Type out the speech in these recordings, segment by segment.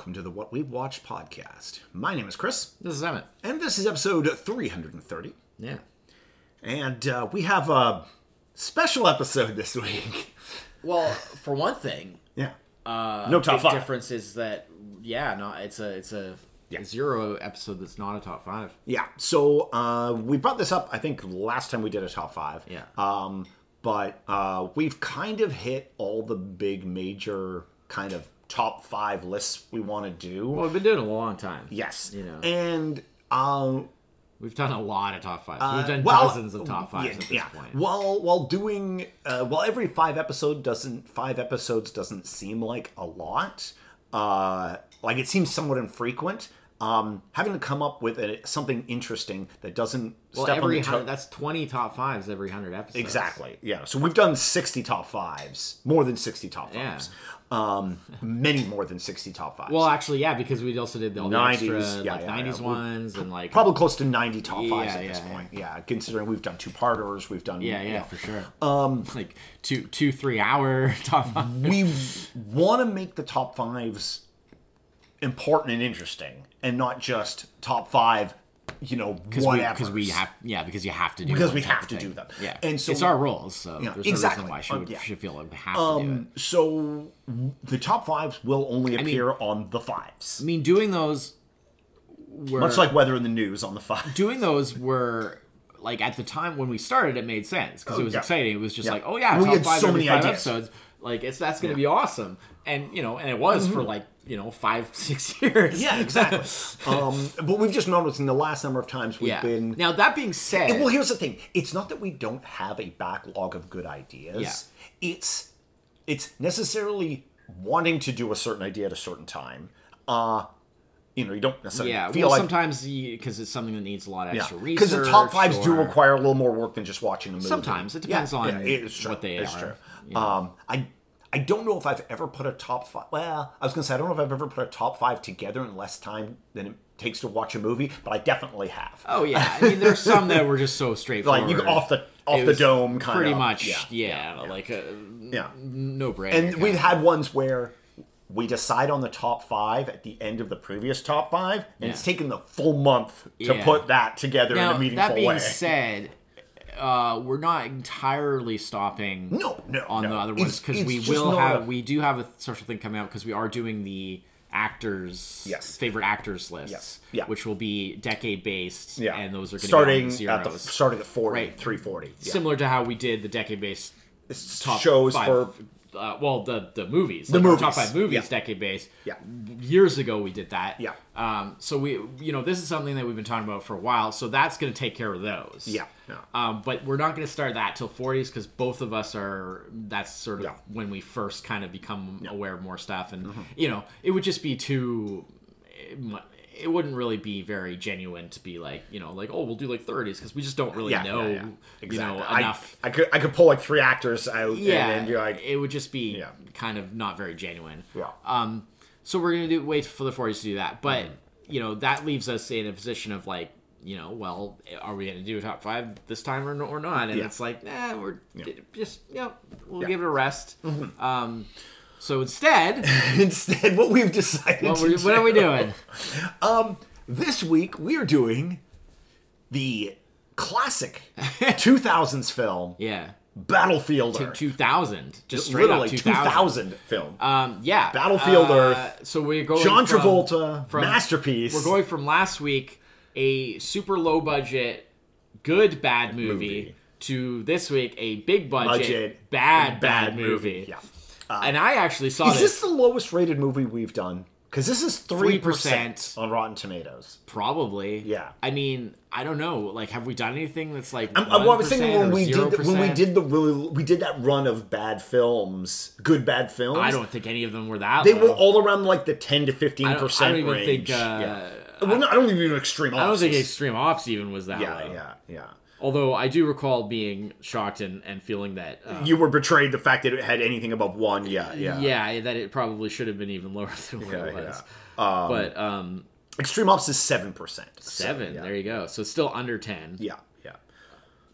welcome to the What We've Watched podcast. My name is Chris, This is Emmett. and this is episode 330. Yeah. And uh, we have a special episode this week. Well, for one thing, Yeah. uh, No top five. difference is that yeah, no, it's a it's a, Yeah. a zero episode that's not a top five. Yeah. So uh, we brought this up, I think, last time we did a top five. Yeah. Um, but uh, we've kind of hit all the big major kind of top five lists we want to do. Well, we've been doing a long time. yes. You know, And um, we've done a lot of top fives. we've done well, dozens of top fives yeah, at this yeah. point. While while doing uh, while every five episode doesn't five episodes doesn't seem like a lot, uh, like it seems somewhat infrequent. Um, having to come up with a, something interesting that doesn't well, step every on the hundred, that's twenty top fives every hundred episodes. Exactly. Yeah. So we've done sixty top fives, more than sixty top Yeah. fives. Um, many more than sixty top fives. Well, actually, yeah, because we also did all the 90s, extra yeah, like yeah, '90s yeah. ones and like probably close to ninety top fives at this yeah, point. Yeah, considering we've done two parters, we've done yeah, yeah, for sure. Um, like two, two, three hour top five. we want to make the top fives important and interesting and not just top five you know whatever because we, have yeah because you have to do Because we have to do them. yeah And so- it's our rules so there's exactly. no reason why she Um, yeah. should feel like we have to do it um so the top fives will only appear on the fives I mean doing those were much like weather in the news on the five doing those were like at the time when we started it made sense because it was yeah. exciting it was just Yeah. like oh yeah We top had five so many ideas. episodes like it's that's gonna be awesome. And you know and it was for like you know five six years. Mm-hmm. yeah exactly. Um but we've just noticed in the last number of times we've yeah. been now that being said well here's the thing. It's not that we don't have a backlog of good ideas. Yeah. it's it's necessarily wanting to do a certain idea at a certain time. Uh you know you don't necessarily yeah feel well like sometimes because it's something that needs a lot of yeah. extra research because the top fives do require a little more work than just watching a movie. Sometimes. It depends on it's true. what they it's are, true. Um i I don't know if I've ever put a top five. Well, I was gonna say I don't know if I've ever put a top five together in less time than it takes to watch a movie, but I definitely have. Oh yeah, I mean, there's some that were just so straightforward. like you off the off It the dome kind of. pretty of much. Yeah, Yeah, like a yeah. no brainer. And we've of. had ones where we decide on the top five at the end of the previous top five, and it's taken the full month to Yeah. put that together now in a meaningful way. that being way. said, uh, we're not entirely stopping. No, no, on no. the other ones because we will have a- we do have a social thing coming out because we are doing the actors Yes. favorite actors lists Yes. Yeah. which will be decade based yeah, and those are going starting to be at the starting at 40, Right. 340. Yeah. similar to how we did the decade based top shows five, for uh, well the the movies The like movies, top five movies yeah. decade base. Yeah. years ago we did that Yeah. um so we you know this is something that we've been talking about for a while so that's going to take care of those Yeah, yeah. um but we're not going to start that till 40s because both of us are that's sort of Yeah. when we first kind of become aware of more stuff and Mm-hmm. you know it would just be too it wouldn't really be very genuine to be like you know like oh we'll do like 30s because we just don't really yeah, know yeah, yeah. you Exactly. know I- enough I, could I could pull like three actors out yeah, and be like, it would just be Yeah. kind of not very genuine. Yeah. Um, so we're gonna do wait for the 40s to do that, but Mm-hmm. you know that leaves us in a position of like, you know, well, are we gonna do a top five this time or, or not? And Yeah. it's like, nah, we're just you know, we'll Yeah. Mm-hmm. give it a rest. Um, so instead, instead, what we've decided what, to we, what are we do- doing? This week we're doing the classic 2000s film Yeah, Battlefield Earth. 2000, just straight Literally up 2000. 2000 film. Um, yeah, Battlefield uh, Earth. So we're going John from- Travolta, from- masterpiece. We're going from last week a super low budget, good bad movie, Movie. to this week a big budget, Budget, bad bad, movie. Yeah. And I actually saw Is this, this the lowest rated movie we've done? Because this is 3%, 3%. on Rotten Tomatoes. probably. Yeah. I mean, I don't know. Like, have we done anything that's like? I'm, I'm, I was thinking when we did the, when we did the really- we did that run of bad films, good bad films. I don't think any of them were that. They low. were all around like the 10 to 15 I don't, percent I don't even range. think. Uh, yeah. Well, no, I don't even extreme. I don't think Extreme Ops even was that Yeah, low. yeah, yeah. Although I do recall being shocked and, and feeling that. Uh, You were betrayed the fact that it had anything above one. Yeah, yeah. yeah, that it probably should have been even lower than what Yeah, it was. yeah. but um, Extreme Ops is seven percent. seven. yeah. There you go. So it's still under ten. Yeah, yeah.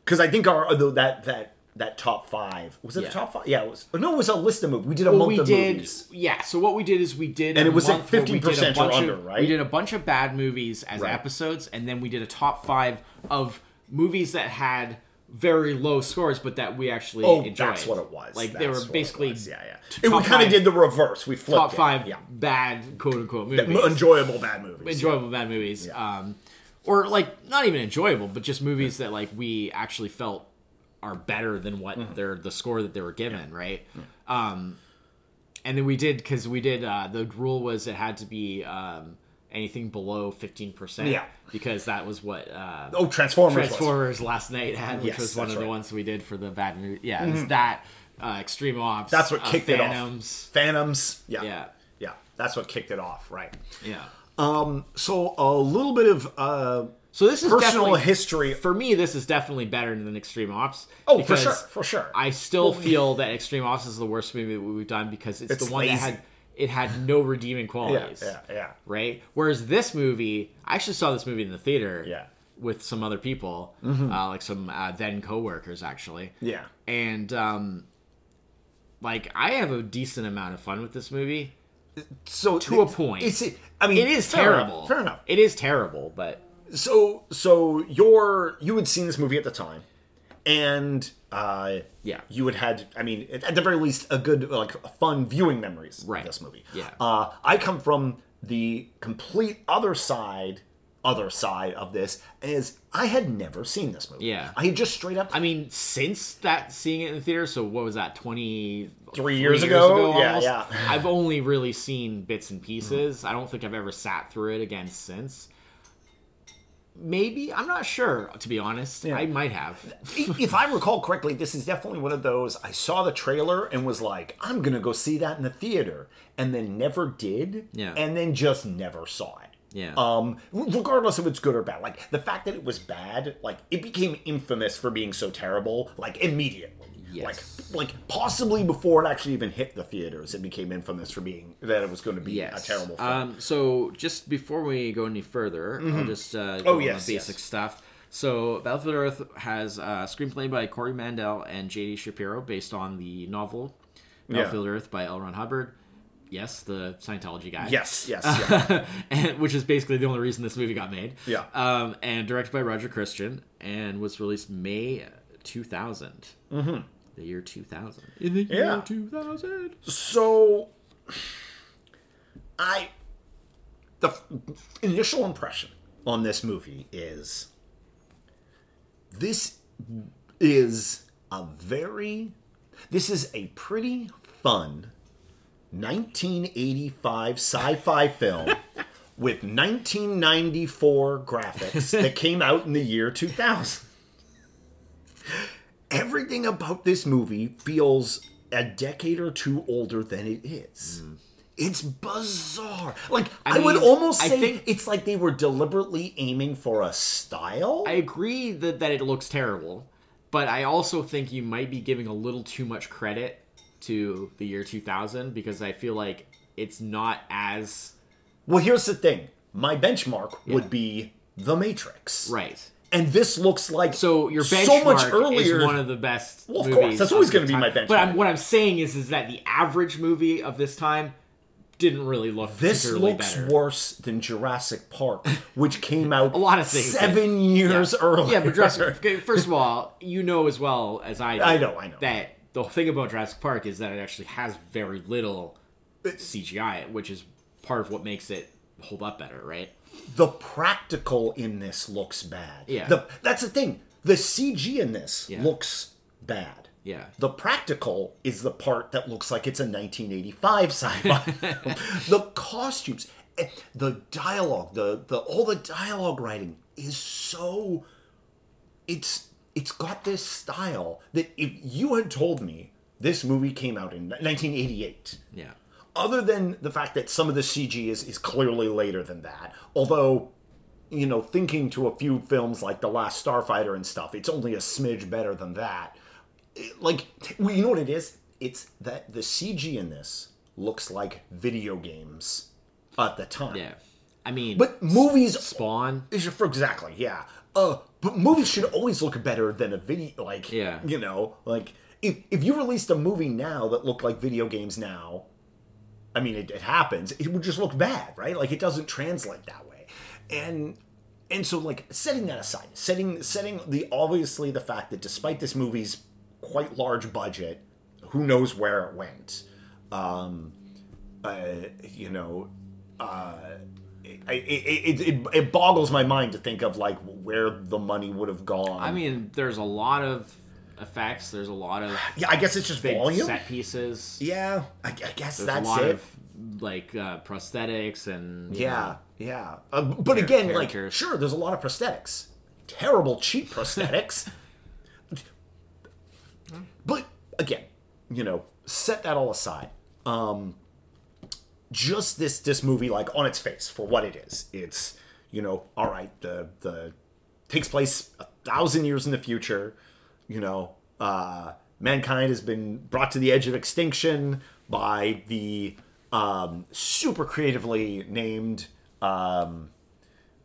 Because I think our although that that that top five. Was it Yeah. the top five? Yeah, it was. No, it was a list of movies. We did a Well, month we of did, movies. yeah. So what we did is we did, And a it was like month where we did a 50% or bunch under, of- right? We did a bunch of bad movies as Right. episodes, and then we did a top five of movies that had very low scores, but that we actually Oh, enjoyed. that's what it was. Like they were what it basically yeah, yeah. we kind of did the reverse. We flipped top it. five Yeah. bad quote unquote movies. enjoyable bad movies. enjoyable bad movies. Um, or like not even enjoyable, but just movies that like we actually felt are better than what Mm-hmm. they're the score that they were given, right? Um, and then we did because we did uh, the rule was it had to be um, anything below fifteen percent, Yeah. because that was what uh, Oh, Transformers. was. Transformers last night had, which Yes, was one of the right. Mm-hmm. ones we did for the bad movie. Yeah, it was that uh, Extreme Ops. That's what uh, kicked it off. Phantoms. Phantoms. Yeah. Yeah, Yeah. That's what kicked it off, right? yeah. Um, so a little bit of uh, So this is personal history. for me, this is definitely better than Extreme Ops. Oh, for sure, for sure. I still feel that Extreme Ops is the worst movie that we've done because it's, It's the one that had it had no redeeming qualities. yeah, yeah. Right. Whereas this movie, I actually saw this movie in the theater. Yeah. Mm-hmm. With some other people, uh, like some uh, then coworkers, actually. Yeah. And um, like I have a decent amount of fun with this movie. So To a point. It's. I mean, It is fair terrible. Enough, fair enough. It is terrible, but So, so you're you had seen this movie at the time, and uh, Yeah. you would had. I mean, at the very least, a good like fun viewing memories Right. of this movie. Yeah. Uh, I come from the complete other side. Other side of this is I had never seen this movie. Yeah. I had just straight up. I mean, since that seeing it in the theater, so what was that, twenty Three years ago? Yeah, almost, yeah. I've only really seen bits and pieces. I don't think I've ever sat through it again since. Maybe I'm not sure. To be honest, I might have. if I recall correctly, this is definitely one of those. I saw the trailer and was like, I'm gonna go see that in the theater, and then never did. Yeah. And then just never saw it. Yeah. Um, regardless if it's good or bad, like the fact that it was bad, like it became infamous for being so terrible, like immediately. Yes. Like, like possibly before it actually even hit the theaters, it became infamous for being that it was going to be Yes. a terrible film. Um, so just before we go any further, I'll just uh, go Oh, yes, basic yes. stuff. So Battlefield Earth has a screenplay by Corey Mandel and J.D. Shapiro based on the novel Battlefield Earth by L. Ron Hubbard. Yes, the Scientology guy. yes, yes, yeah. and, which is basically the only reason this movie got made. Yeah. Um, and directed by Roger Christian and was released May 2000. Mm-hmm. The year 2000. In the year Yeah. 2000. So, I the f- initial impression on this movie is this is a very this is a pretty fun 1985 sci-fi film with 1994 graphics that came out in the year 2000 everything about this movie feels a decade or two older than it is. It's bizarre. Like I, would Hmm. mean, almost I say think- it's like they were deliberately aiming for a style. I agree that, that it looks terrible, but I also think you might be giving a little too much credit to the year 2000 because I feel like it's not as well, here's the thing. My benchmark would be The Matrix. right. And this looks like So your benchmark so much earlier. is one of the best. Well, of course, that's always gonna be time. my But benchmark. I'm, what I'm saying is, is that the average movie of this time didn't really look this looks better. worse than Jurassic Park, which came out A lot of things did. seven years earlier. Yeah, but Jurassic. okay, First of all, you know as well as I do. I know, I know. that the thing about Jurassic Park is that it actually has very little CGI, which is part of what makes it hold up better, right? The practical in this looks bad. Yeah. The, that's the thing. The CG in this Yeah. looks bad. Yeah. The practical is the part that looks like it's a 1985 sci-fi. the costumes, eh, the dialogue, the the all the dialogue writing is so. It's it's got this style that if you had told me this movie came out in 1988 Yeah. Other than the fact that some of the CG is, is clearly later than that, although, you know, thinking to a few films like The Last Starfighter and stuff, it's only a smidge better than that. It- like, well, you know what it is? It's that the CG in this looks like video games at the time. Yeah. I mean, But movies Spawn. is for exactly, yeah. Uh, but movies should always look better than a video. Like, Yeah. you know, like if if you released a movie now that looked like video games now, I mean, it, it happens. It would just look bad, right? Like it doesn't translate that way, and and so like setting that aside, setting setting the obviously the fact that despite this movie's quite large budget, who knows where it went, um, uh, you know, uh, it, it, it, it boggles my mind to think of like where the money would have gone. I mean, there's a lot of effects. There's a lot of yeah, I guess it's just big volume. set pieces. Yeah, I, I guess There's that's a lot it. of like uh, prosthetics and Yeah, know, yeah. Uh, but again, like, sure, there's a lot of prosthetics. Terrible, cheap prosthetics. but again, you know, set that all aside. Um, just this this movie, like on its face, for what it is, it's you know, all right. The the takes place a thousand years in the future. You know, uh, mankind has been brought to the edge of extinction by the um, super creatively named um,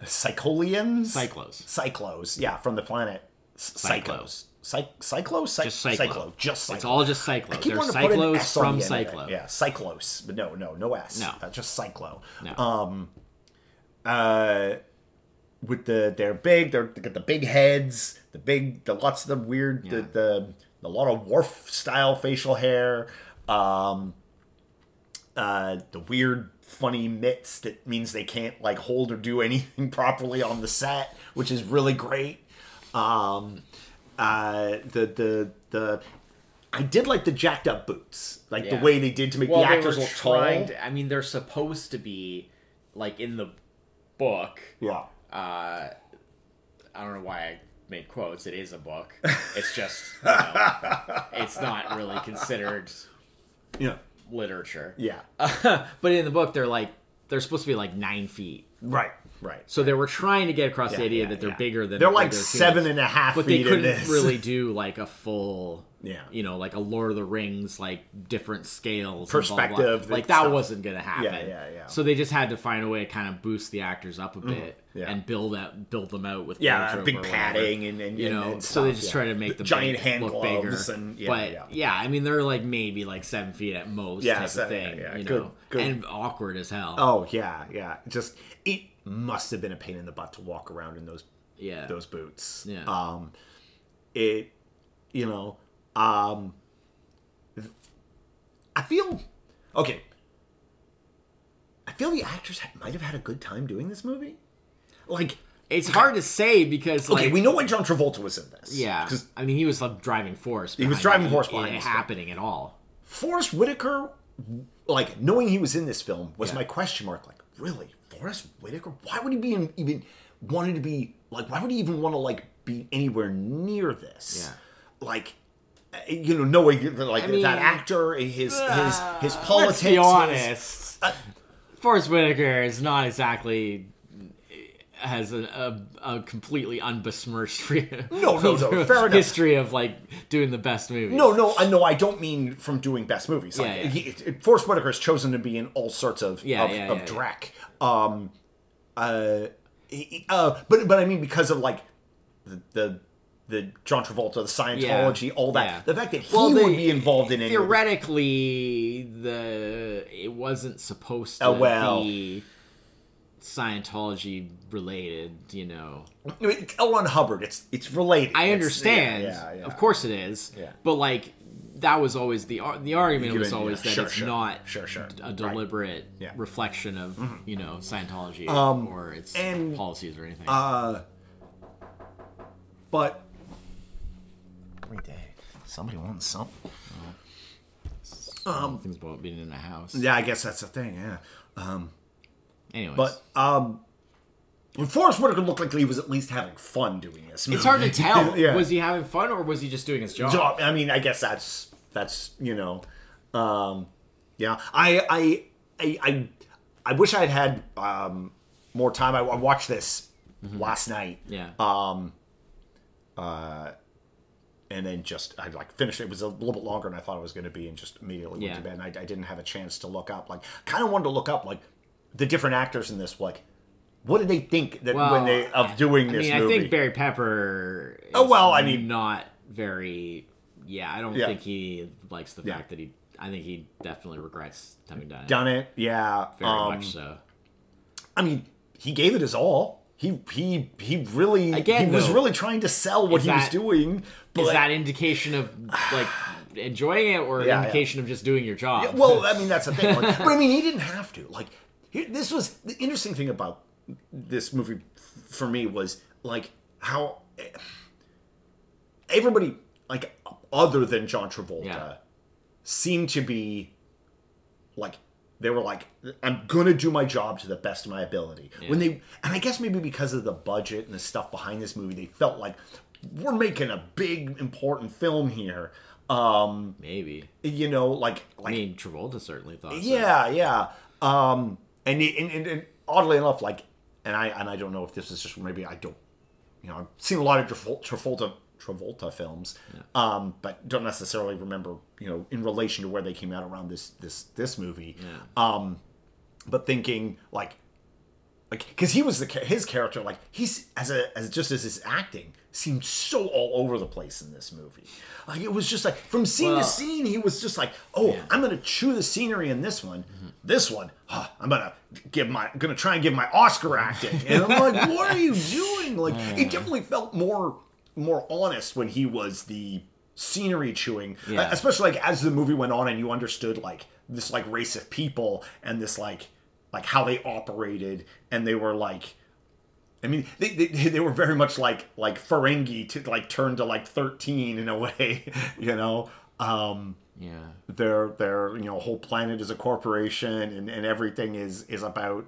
Cycolians. Psychlos. Psychlos, yeah, from the planet Psychlos. Psychlos. Cy- Just Psychlo. Psychlo. Just Psychlo. It's all just Psychlo. I keep They're wanting to put an Psychlos S on from the end of it. Yeah, Psychlos. But no, no, no S. No. Uh, just Psychlo. No. Um, uh, with the they're big. They're they got the big heads. The big, the lots of the weird, Yeah. the the a lot of Worf style facial hair. Um, uh, the weird, funny mitts that means they can't like hold or do anything properly on the set, which is really great. Um, uh, the the the I did like the jacked up boots, like the way they did to make well, the actors look tall. to- I mean, they're supposed to be like in the book. Yeah, Uh, I don't know why I made quotes. It is a book. It's just you know, it's not really considered yeah, literature. yeah. but in the book, they're like they're supposed to be like nine feet. right, right. So they were trying to get across the idea yeah, that they're yeah. bigger than They're like seven humans. and a half but they couldn't really do like a full Yeah. you know like a lord of the rings like different scales and blah, blah, blah. Perspective like that stuff. wasn't gonna happen Yeah, yeah, yeah. so they just had to find a way to kind of boost the actors up a bit Mm-hmm. yeah. and build that build them out with Yeah, big padding and, and you know and so they just yeah. try to make the giant big hand look gloves bigger and yeah, but yeah. I mean they're like maybe like seven feet at most Yeah, type so- of thing yeah, yeah, you good, know good. and awkward as hell Oh yeah, yeah. Just it must have been a pain in the butt to walk around in those yeah those boots. Yeah. Um, it, you know, um, I feel okay. I feel the actors might have had a good time doing this movie. Like, it's hard to say because okay, like we know why John Travolta was in this. Yeah, because I mean, he was like driving force. He was driving it, force it behind film. happening at all. Forest Whitaker, like knowing he was in this film, was Yeah. my question mark. Like, really, Forest Whitaker? Why would he be in, even wanted to be like? Why would he even want to like be anywhere near this? Yeah. Like, uh, you know, knowing that, like I mean, that actor, his his his politics. Let's be his- honest. uh, Forest Whitaker is not exactly has a, a, a completely unbesmirched No, no, no, fair enough. history of like doing the best movies. no, no, I know. I don't mean from doing best movies. Like, Yeah, yeah. He, it- Forest Whitaker has chosen to be in all sorts of Yeah, of, yeah, of yeah, yeah. Um, uh, he- uh, but but I mean because of like the the, the John Travolta, the Scientology, all that. yeah. The fact that he Well, would be involved in any. it- theoretically the it wasn't supposed to Oh, well. be Scientology related. You know, I mean, L. Ron Hubbard. It's it's related. I It's- understand. Yeah, yeah, yeah. Of course it is. Yeah. But like that was always the ar- the argument was always yeah, that sure, it's sure. not Sure, sure. a Right. deliberate. Mm-hmm. reflection of you know Scientology or its and, policies or anything. Uh, but every day somebody wants something. Um. Things about being in a house. Yeah, I guess that's the thing. Yeah. Um, Anyways, but um, when Forest Whitaker looked like he was at least having fun doing this. it's hard to tell. yeah. Was he having fun or was he just doing his job? job. I mean, I guess that's that's you know, um, yeah. I I I I, I wish I'd had um, more time. I, I watched this last night. Yeah. Um, uh, and then just I like finished. It was a little bit longer than I thought it was going to be, and just immediately went Yeah. to bed. And I, I didn't have a chance to look up. Like, kind of wanted to look up like the different actors in this. Like, what did they think that Well, when they of doing I this mean, movie? I think Barry Pepper. Is Oh, well, I mean- not very. Yeah, I don't Yeah. think he likes the Yeah. fact that he. I think he definitely regrets having done it. done it, yeah. very um, much so. I mean, he gave it his all. He he he really Again, he was really trying to sell what he was doing. But Is that indication of like enjoying it, or yeah. indication of just doing your job? well, I mean that's the thing. Like, but I mean, he didn't have to. Like, here, this was the interesting thing about this movie for me was like how everybody, like other than John Travolta, Yeah. seemed to be like they were like i'm gonna do my job to the best of my ability when they and i guess maybe because of the budget and the stuff behind this movie they felt like we're making a big important film here um maybe. you know like I mean, Travolta certainly thought. so. yeah yeah um and, and, and, and oddly enough like and i and i don't know if this is just maybe i don't you know i've seen a lot of travolta travolta films um but don't necessarily remember you know in relation to where they came out around this this this movie. Um but thinking like like because he was the his character like he's as a as just as his acting seemed so all over the place in this movie. Like it was just like from scene Well- to scene he was just like oh Yeah. i'm gonna chew the scenery in this one. This one huh, i'm gonna give my gonna try and give my oscar acting. And i'm like what are you doing? Like it mm. definitely felt more more honest when he was the scenery chewing Yeah. especially like as the movie went on and you understood like this like race of people and this like like how they operated and they were like I mean, they, they, they were very much like like Ferengi to like turn to like thirteen in a way, you know. Um, Yeah. their their you know whole planet is a corporation and, and everything is is about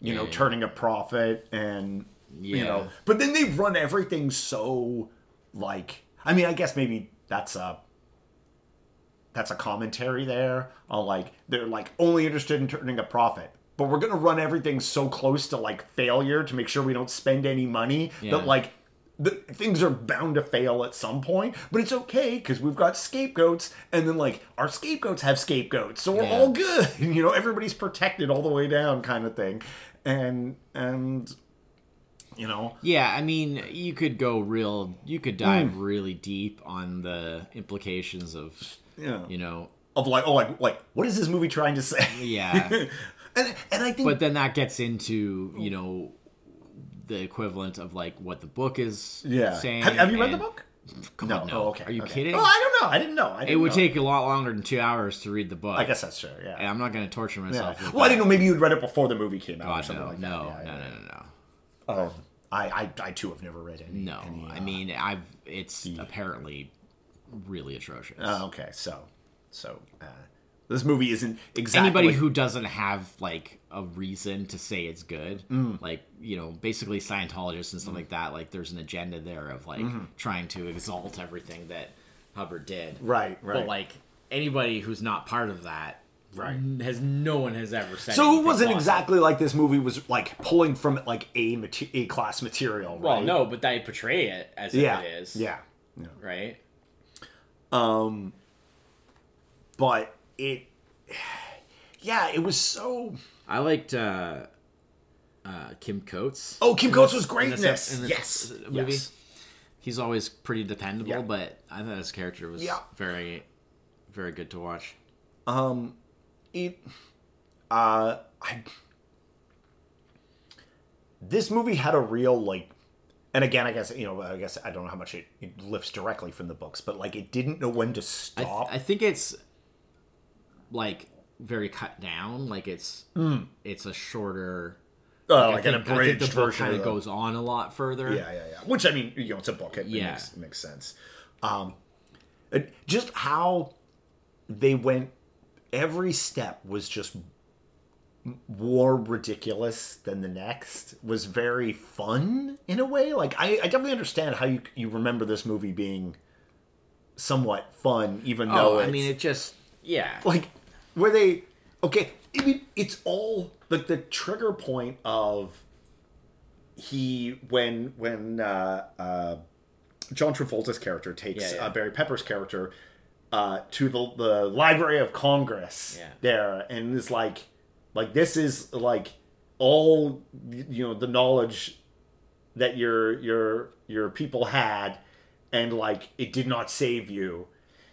you know Yeah. turning a profit and you know. But then they run everything so like I mean, I guess maybe that's a that's a commentary there on like they're like only interested in turning a profit but we're gonna run everything so close to like failure to make sure we don't spend any money Yeah. that like the, things are bound to fail at some point but it's okay because we've got scapegoats and then like our scapegoats have scapegoats so we're Yeah. all good you know everybody's protected all the way down kind of thing and and you know Yeah, I mean, you could go real. You could dive Hmm. really deep on the implications of, yeah you know, of like oh like like what is this movie trying to say yeah. and and i think but then that gets into you know the equivalent of like what the book is yeah saying. have, have you read the book God, no. Oh, okay. Are you okay. kidding? Oh, I don't know. I didn't know. I didn't It would know. take a lot longer than two hours to read the book. I guess that's true. And Yeah. I'm not going to torture yeah. myself. with Well, I didn't know. Maybe you'd read it before the movie came out or something no, like no, that. no, Yeah, no, yeah, no, no. Um, I, I, I too have never read any. No, any, I uh, mean, I've it's apparently really atrocious. uh, okay, so, so uh, this movie isn't exactly Anybody who doesn't have like a reason to say it's good, Mm. like you know, basically Scientologists and stuff like that, like there's an agenda there of like Mm-hmm. trying to exalt everything that Hubbard did. Right, right. But like anybody who's not part of that, Right. has no one has ever said. So it wasn't positive. exactly like this movie was like pulling from like a mate- a class material. Right? Well, no, but they portray it as Yeah. if it is. Yeah. Yeah. Right. Um, but it, yeah, it was so. I liked uh, uh, Kim Coates. Oh, Kim Coates was great in in this- this. in this yes, movie. yes. He's always pretty dependable, Yeah. but I thought his character was Yeah. very, very good to watch. Um, it, uh, I. This movie had a real like, and again, I guess you know, I guess I don't know how much it, it lifts directly from the books, but like it didn't know when to I, stop. I think it's like very cut down. Like it's it's a shorter. uh, I like an think- I think abridged the book version kind of goes on a lot further. Yeah, yeah, yeah. Which I mean, you know, it's a book. It, Yeah. makes, makes sense. Um, it- just how they went. Every step was just more ridiculous than the next. Was very fun in a way. Like I, I definitely understand how you you remember this movie being somewhat fun, even though Oh, I mean, it just yeah. like where they okay i mean it's all like the trigger point of he when when uh uh john travolta's character takes Yeah, yeah. Uh, barry pepper's character uh to the the library of congress Yeah. there and is like like this is like all you know the knowledge that your your your people had and like it did not save you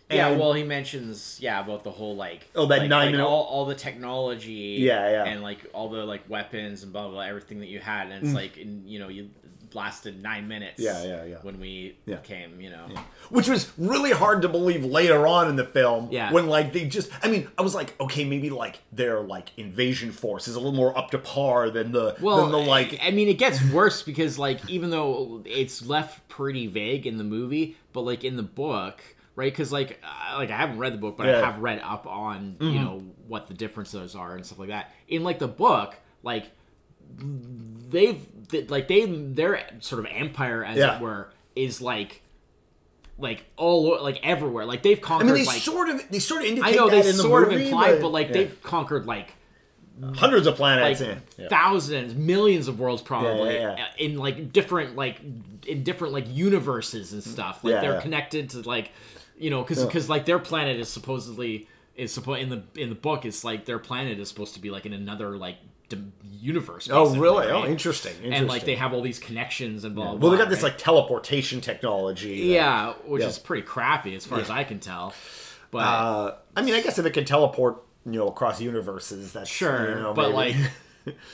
Yeah, well, he mentions yeah about the whole like Oh, that like, nine like, minute- all, all the technology Yeah, yeah. and like all the like weapons and blah blah, blah everything that you had and it's like in, you know you lasted nine minutes Mm. Yeah, yeah, yeah. when we Yeah. came you know which was really hard to believe later on in the film Yeah. when like they just i mean i was like okay maybe like their like invasion force is a little more up to par than the well than the like I mean it gets worse because like even though it's left pretty vague in the movie but like in the book right because like like I haven't read the book but I Yeah. Mm-hmm. have read up on you know what the differences are and stuff like that in like the book like they've like they their sort of empire as Yeah. it were is like like all like everywhere like they've i conquered mean they like sort of they sort of I indicate know that they in the sort movie, of implied but, but like yeah. they've conquered like hundreds of planets in. Yeah. thousands, millions of worlds probably Yeah, uh, in like different like in different like universes and stuff. Like they're connected to like you know because because like their planet is supposedly is supposed in the in the book it's like their planet is supposed to be like in another like universe. oh really oh interesting, interesting. And like they have all these connections and blah. blah well they blah, got this right? like teleportation technology that- yeah, which Yeah. is pretty crappy as far as I can tell. But uh i mean i guess if it can teleport you know across universes that's Sure, you know, but maybe- like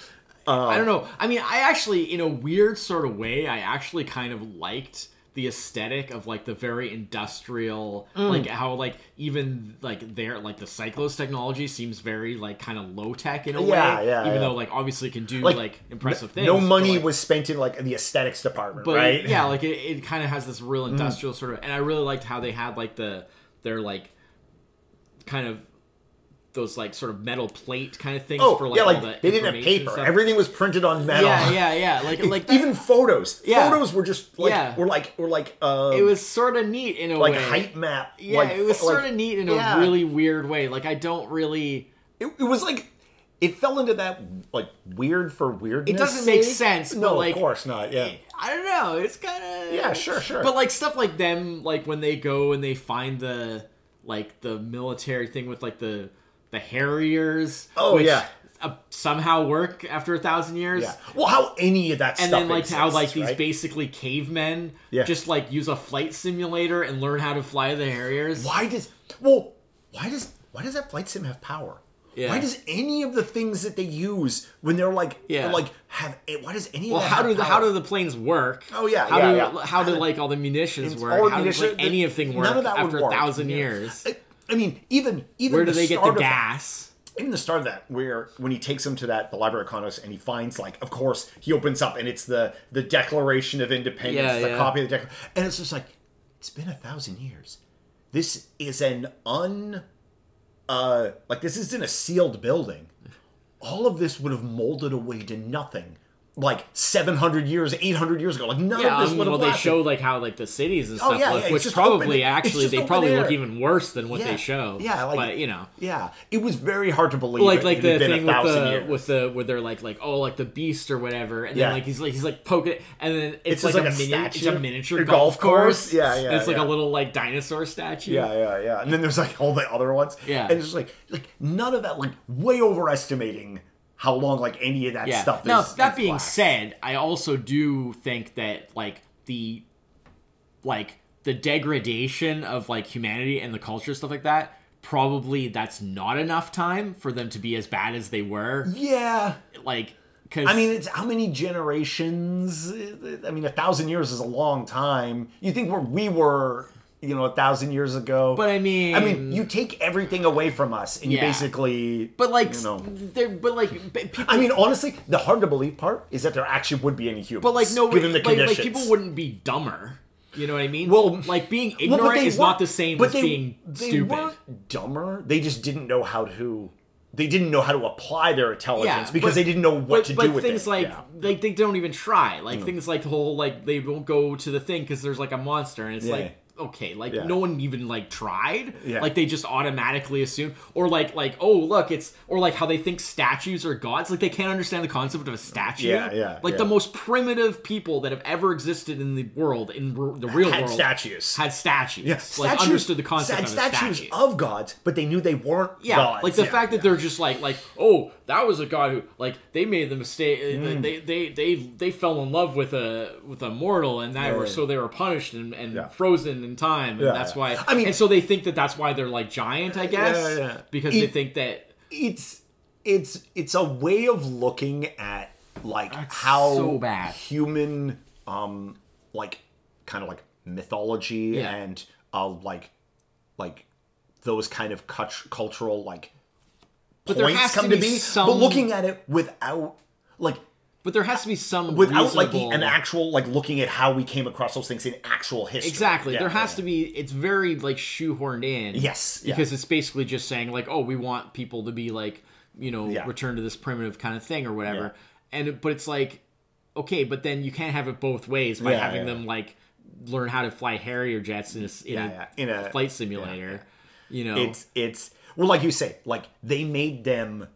I don't know. I mean, I actually, in a weird sort of way, I actually kind of liked the aesthetic of like the very industrial, Mm. like how like even like their like the Psychlos technology seems very like kind of low tech in a Yeah, way. yeah, even yeah. though like obviously can do like, impressive things. no but, money like- was spent in like the aesthetics department but right yeah, like it, it kind of has this Mm. real industrial sort of, and I really liked how they had like the their like kind of those like sort of metal plate kind of things oh for like yeah all like the they didn't have paper stuff. everything was printed on metal Yeah, yeah, yeah. Like like that- even photos. Yeah. Photos were just like Yeah. were like were like uh it was sort of neat in a like way. height map. Yeah, like, it was like- sort of neat in yeah. a really weird way. Like I don't really. It, it was like it fell into that like weird for weirdness. It doesn't make sense, No, but, like, of course not. Yeah. I don't know. It's kind of Yeah, sure, sure. But like stuff like them, like when they go and they find the like the military thing with like the the Harriers. Oh, which, yeah. Uh, somehow work after a thousand years. Yeah. Well, how any of that And then like how exists, like these right? basically cavemen Yeah. just like use a flight simulator and learn how to fly the Harriers. Why does well? Why does why does that flight sim have power? Yeah. Why does any of the things that they use when they're like Yeah. like have why does any Well, of that how have do the, how do the planes work? Oh, yeah, how yeah, do yeah. how do like all the munitions It's work? how does munition- like anything work none of that after a thousand Yeah. years? I, I mean, even even Where do the they get the start of that- gas? even the start of that where when he takes him to that the library of congress and he finds like of course he opens up and it's the the declaration of independence Yeah, a yeah. copy of the declaration and it's just like it's been a thousand years this is an un uh like this isn't a sealed building all of this would have molded away to nothing like 700 years 800 years ago like none Yeah, of this um, would have well, they show like how like the cities and Oh, stuff, yeah, look, yeah, which probably open- actually they probably look even worse than what Yeah. they show. Yeah, like- but you know, yeah it was very hard to believe like like the had been a thing with the years. with the where they're like like oh like the beast or whatever, and then like he's like he's like poking it, and then it's, just like, like a, a mini, it's a miniature A golf, golf course. course. Yeah, yeah, it's like a little like dinosaur statue. Yeah, yeah, yeah. And then there's like all the other ones. Yeah. And it's like like none of that like way overestimating how long like any of that Yeah. stuff now is. that is being lasts. said, I also do think that like the like the degradation of like humanity and the culture stuff like that probably that's not enough time for them to be as bad as they were Yeah. like because I mean, it's how many generations? I mean, a thousand years is a long time. You think where we were, you know, a thousand years ago? but i mean I mean, you take everything away from us, and you basically. but like you know. but like people I mean, honestly, the hard to believe part is that there actually would be any humans. but like no given the like, like conditions. people wouldn't be dumber you know what i mean Well- like being Well, ignorant they is weren't- the same but as they- being they stupid weren't dumber. They just didn't know how to. They didn't know how to apply their intelligence because but- they didn't know what but, to but do with things it. like Yeah. like they don't even try like things like the whole like they won't go to the thing because there's like a monster and it's Yeah. like okay like Yeah. no one even like tried Yeah. like they just automatically assume or like like oh look it's or like how they think statues are gods like they can't understand the concept of a statue Yeah, yeah, like yeah. the most primitive people that have ever existed in the world in r- the real world Had world statues. had statues Yeah, like statues- understood the concept had of statues statue of gods, but they knew they weren't yeah, gods. like the fact that they're just like like oh that was a god who like they made the mistake Mm. they, they they they fell in love with a with a mortal and that were so they were punished and, and Yeah. Frozen in time and Yeah, that's why I mean- and so they think that that's why they're like giant I guess Yeah, yeah. because they think that it's it's it's a way of looking at like how so bad. human um like kind of like mythology and uh like like those kind of cult- cultural like But points come to be be, some- but looking at it without like but there has to be some without like the, an actual like looking at how we came across those things in actual history Exactly. Yeah, there has yeah. to be. It's very like shoehorned in. Yes, yeah. Because it's basically just saying like, oh, we want people to be like, you know, Yeah. return to this primitive kind of thing or whatever. Yeah. And but it's like, okay, but then you can't have it both ways by Yeah, having yeah. them like learn how to fly Harrier jets in a, in Yeah, a, yeah. In a- flight simulator. You know, it's it's well like you say like they made them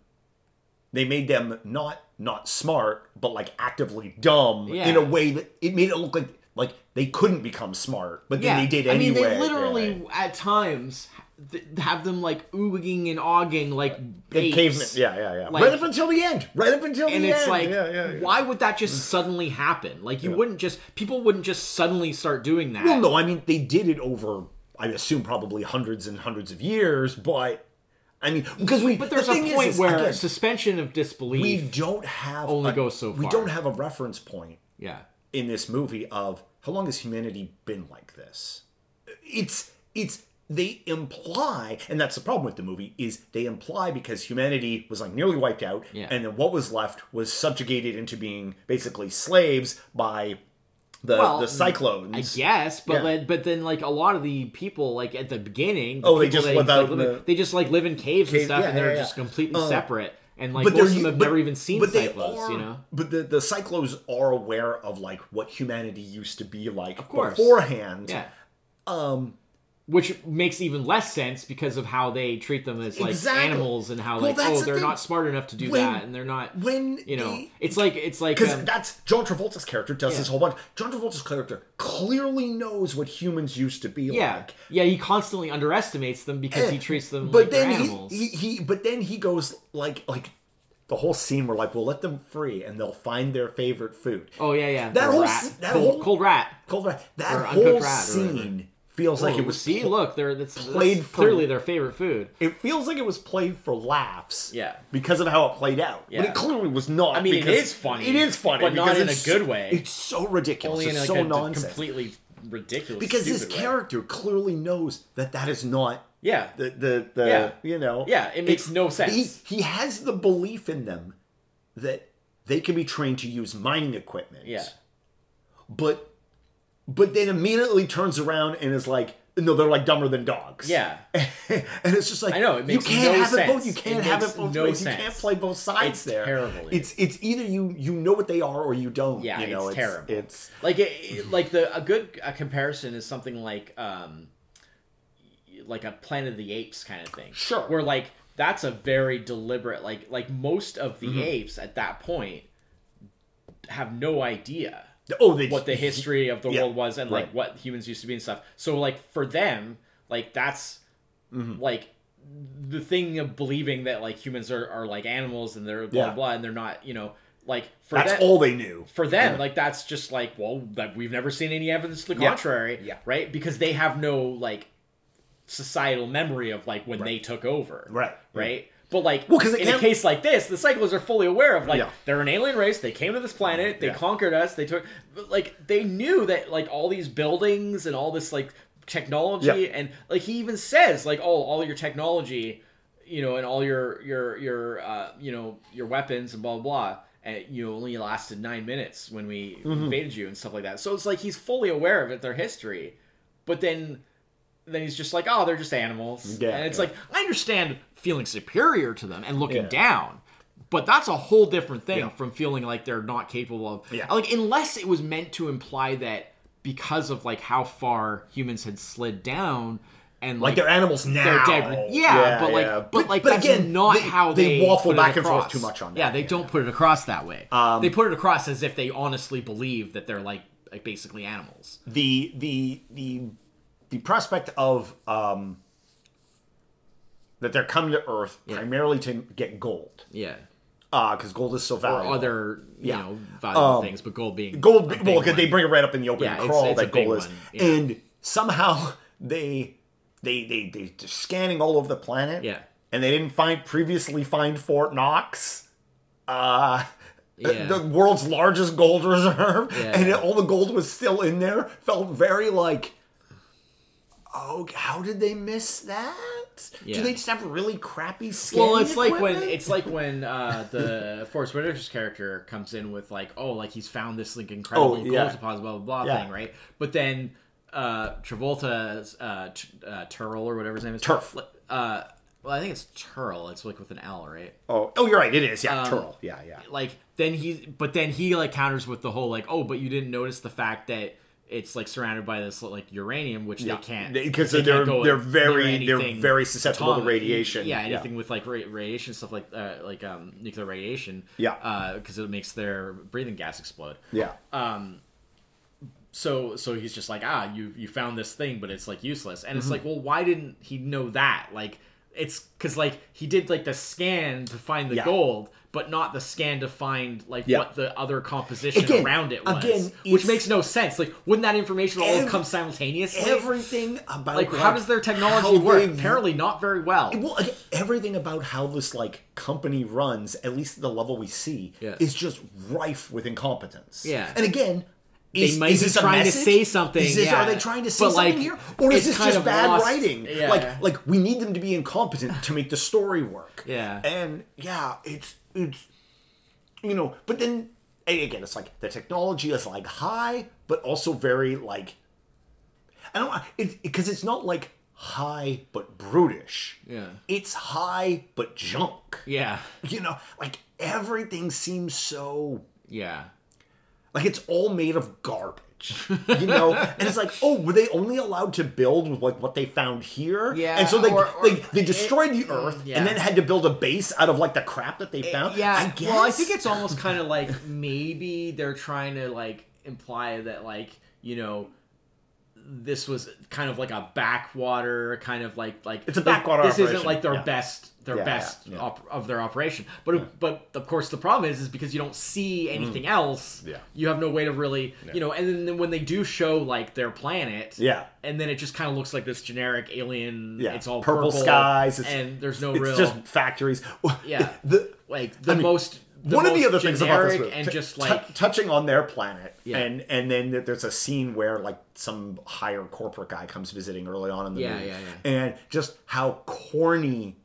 they made them not not smart but like actively dumb Yeah. in a way that it made it look like like they couldn't become smart but then yeah. they did I mean, they literally yeah. at times th- have them like ooging and ogging like They apes. cavemen yeah yeah yeah Like- right up until the end right up until and the it's end like yeah, yeah, yeah. why would that just mm. suddenly happen like you wouldn't just people wouldn't just suddenly start doing that well no I mean they did it over I assume probably hundreds and hundreds of years but I mean because we but there's the a point is, where again, suspension of disbelief we don't have only a- goes so far. we don't have a reference point yeah in this movie of how long has humanity been like this it's it's they imply and that's the problem with the movie is they imply because humanity was like nearly wiped out Yeah. and then what was left was subjugated into being basically slaves by the Well, the cyclones I guess, but Yeah. like, but then like a lot of the people like at the beginning, the Oh, they just live like, out in- the- they just like live in caves and stuff, yeah, and they're yeah, just completely Uh, separate. And like but most of them have but- never even seen but they cyclones, are- you know. But the the cyclones are aware of like what humanity used to be like of course. beforehand. Yeah. Um, which makes even less sense because of how they treat them as like Exactly. animals and how Well, like oh the they're thing. not smart enough to do When- that and they're not When you know they- it's like it's like Because um, that's John Travolta's character does Yeah. this whole bunch. John Travolta's character clearly knows what humans used to be yeah like. yeah he constantly underestimates them because he Eh, treats them but like they're then animals. he, he he but then he goes like like the whole scene where like we'll let them free and they'll find their favorite food. oh yeah yeah That the whole rat. that cold, whole- cold rat Cold Rat. That whole Rat scene feels like Oh, it was see pl- look they're that's, played that's for- clearly their favorite food It feels like it was played for laughs. Yeah. Because of how it played out. yeah. But it clearly was not. I mean, it is funny, It is funny, but not in a good way. It's so ridiculous. only in it's like so a nonsense. completely ridiculous because his stupid way. character clearly knows that that is not yeah the the, the Yeah. you know Yeah, it makes no sense. He he has the belief in them that they can be trained to use mining equipment. yeah But but then immediately turns around and is like, no, they're like dumber than dogs. yeah and it's just like I know, it makes you can't no have it both. You can't have it both no ways. sense. You can't play both sides It's there. terrible. It's it's either you you know what they are or you don't. Yeah, you know, it's terrible. It's like it, it- like the a good a comparison is something like um like a Planet of the Apes kind of thing. Sure. Where like that's a very deliberate like like most of Mm-hmm. the apes at that point have no idea oh they what the history of the Yeah, world was and like right. what humans used to be and stuff. So like for them, like that's Mm-hmm. like the thing of believing that like humans are, are like animals and they're blah Yeah. blah blah and they're not, you know, like for That's them, all they knew. for them, like that's just like, well, that we've never seen any evidence to the contrary, Yeah. right? Because they have no like societal memory of like when they took over, Right. Right. But like, Well, in a case like this, the cyclists are fully aware of like Yeah. they're an alien race. They came to this planet. They Yeah. conquered us. They took, like, they knew that like all these buildings and all this like technology Yeah. and like he even says like, oh, all your technology, you know, and all your your your uh, you know your weapons and blah blah blah. And you know, only lasted nine minutes when we Mm-hmm. invaded you and stuff like that. So it's like he's fully aware of it, their history, but then then he's just like, oh, they're just animals. Yeah, and it's yeah. like I understand feeling superior to them and looking Yeah. down, but that's a whole different thing Yeah. from feeling like they're not capable of. Yeah. Like unless it was meant to imply that because of like how far humans had slid down and like they're animals now. they're dead. Yeah, but like, yeah. but, like, that's not they, how they, they, waffle back and forth too much on that. Yeah, they don't put it across that way. Um, they put it across as if they honestly believe that they're like like basically animals. the the the the prospect of um that they're coming to Earth primarily to get gold, Yeah, Uh because gold is so or valuable. other you Yeah. know valuable Um, things, but gold being gold well because they bring it right up in the open Yeah, crawl it's a that gold is yeah. and somehow they they they they they're scanning all over the planet Yeah. and they didn't find previously find fort knox uh Yeah. the world's largest gold reserve Yeah. and all the gold was still in there felt very like oh how did they miss that Yeah. do they just have really crappy scanning Well, it's like when it's like when uh, the Forest Whitaker's character comes in with like, oh, like he's found this like incredible Oh, yeah. gold deposit, blah blah blah Yeah. thing, right? But then uh, Travolta's uh, t- uh, Terl or whatever his name is, Turf. Uh, well, I think it's Terl. It's like with an L, right? oh oh you're right it is yeah Um, turtle yeah yeah Like then he, but then he like counters with the whole like, oh, but you didn't notice the fact that it's like surrounded by this like uranium, which Yeah. they can't Because they they're- can't they're very- they're very susceptible to radiation. Yeah, Yeah. anything with like ra- radiation stuff like uh, like um, nuclear radiation. Yeah. because it makes their breathing gas explode. yeah Um. So so he's just like ah you you found this thing but it's like useless and Mm-hmm. it's like well why didn't he know that like it's because like he did like the scan to find the Yeah. gold but not the scan to find like Yeah. what the other composition Again- around it was again, which makes no sense like wouldn't that information all Ev- come simultaneously everything about like how does their technology work they- apparently not very well well again, everything about how this like company runs at least at the level we see Yeah. is just rife with incompetence Yeah. and again is, they might is be this trying to say something. Is this, yeah. Are they trying to say But, something like, here, or is this just bad lost- writing? Yeah. Like, like we need them to be incompetent to make the story work. Yeah. and yeah, it's it's you know, but then again, it's like the technology is like high, but also very like I don't it because it's not like high but brutish. Yeah. it's high but junk. yeah You know, like everything seems so yeah like it's all made of garbage. You know, and it's like, oh, were they only allowed to build with like what they found here? Yeah, and so they or- or- they, they destroyed the Earth yeah. and then had to build a base out of like the crap that they found. Yeah, I guess. well, I think it's almost kind of like maybe they're trying to like imply that like you know this was kind of like a backwater kind of like like It's a like, backwater This isn't like their yeah. best their Yeah, best yeah, yeah. Op- of their operation. But but of course the problem is is because you don't see anything else. Mm. Yeah. You have no way to really you know. And then when they do show like their planet. Yeah. And then it just kind of looks like this generic alien. Yeah, It's all purple purple, skies, it's- and there's no it's real just factories. Yeah. the like the mean, most the one of the other things about this movie, and t- just t- like touching on their planet, Yeah. and and then there's a scene where like some higher corporate guy comes visiting early on in the Yeah, movie, yeah, yeah. and just how corny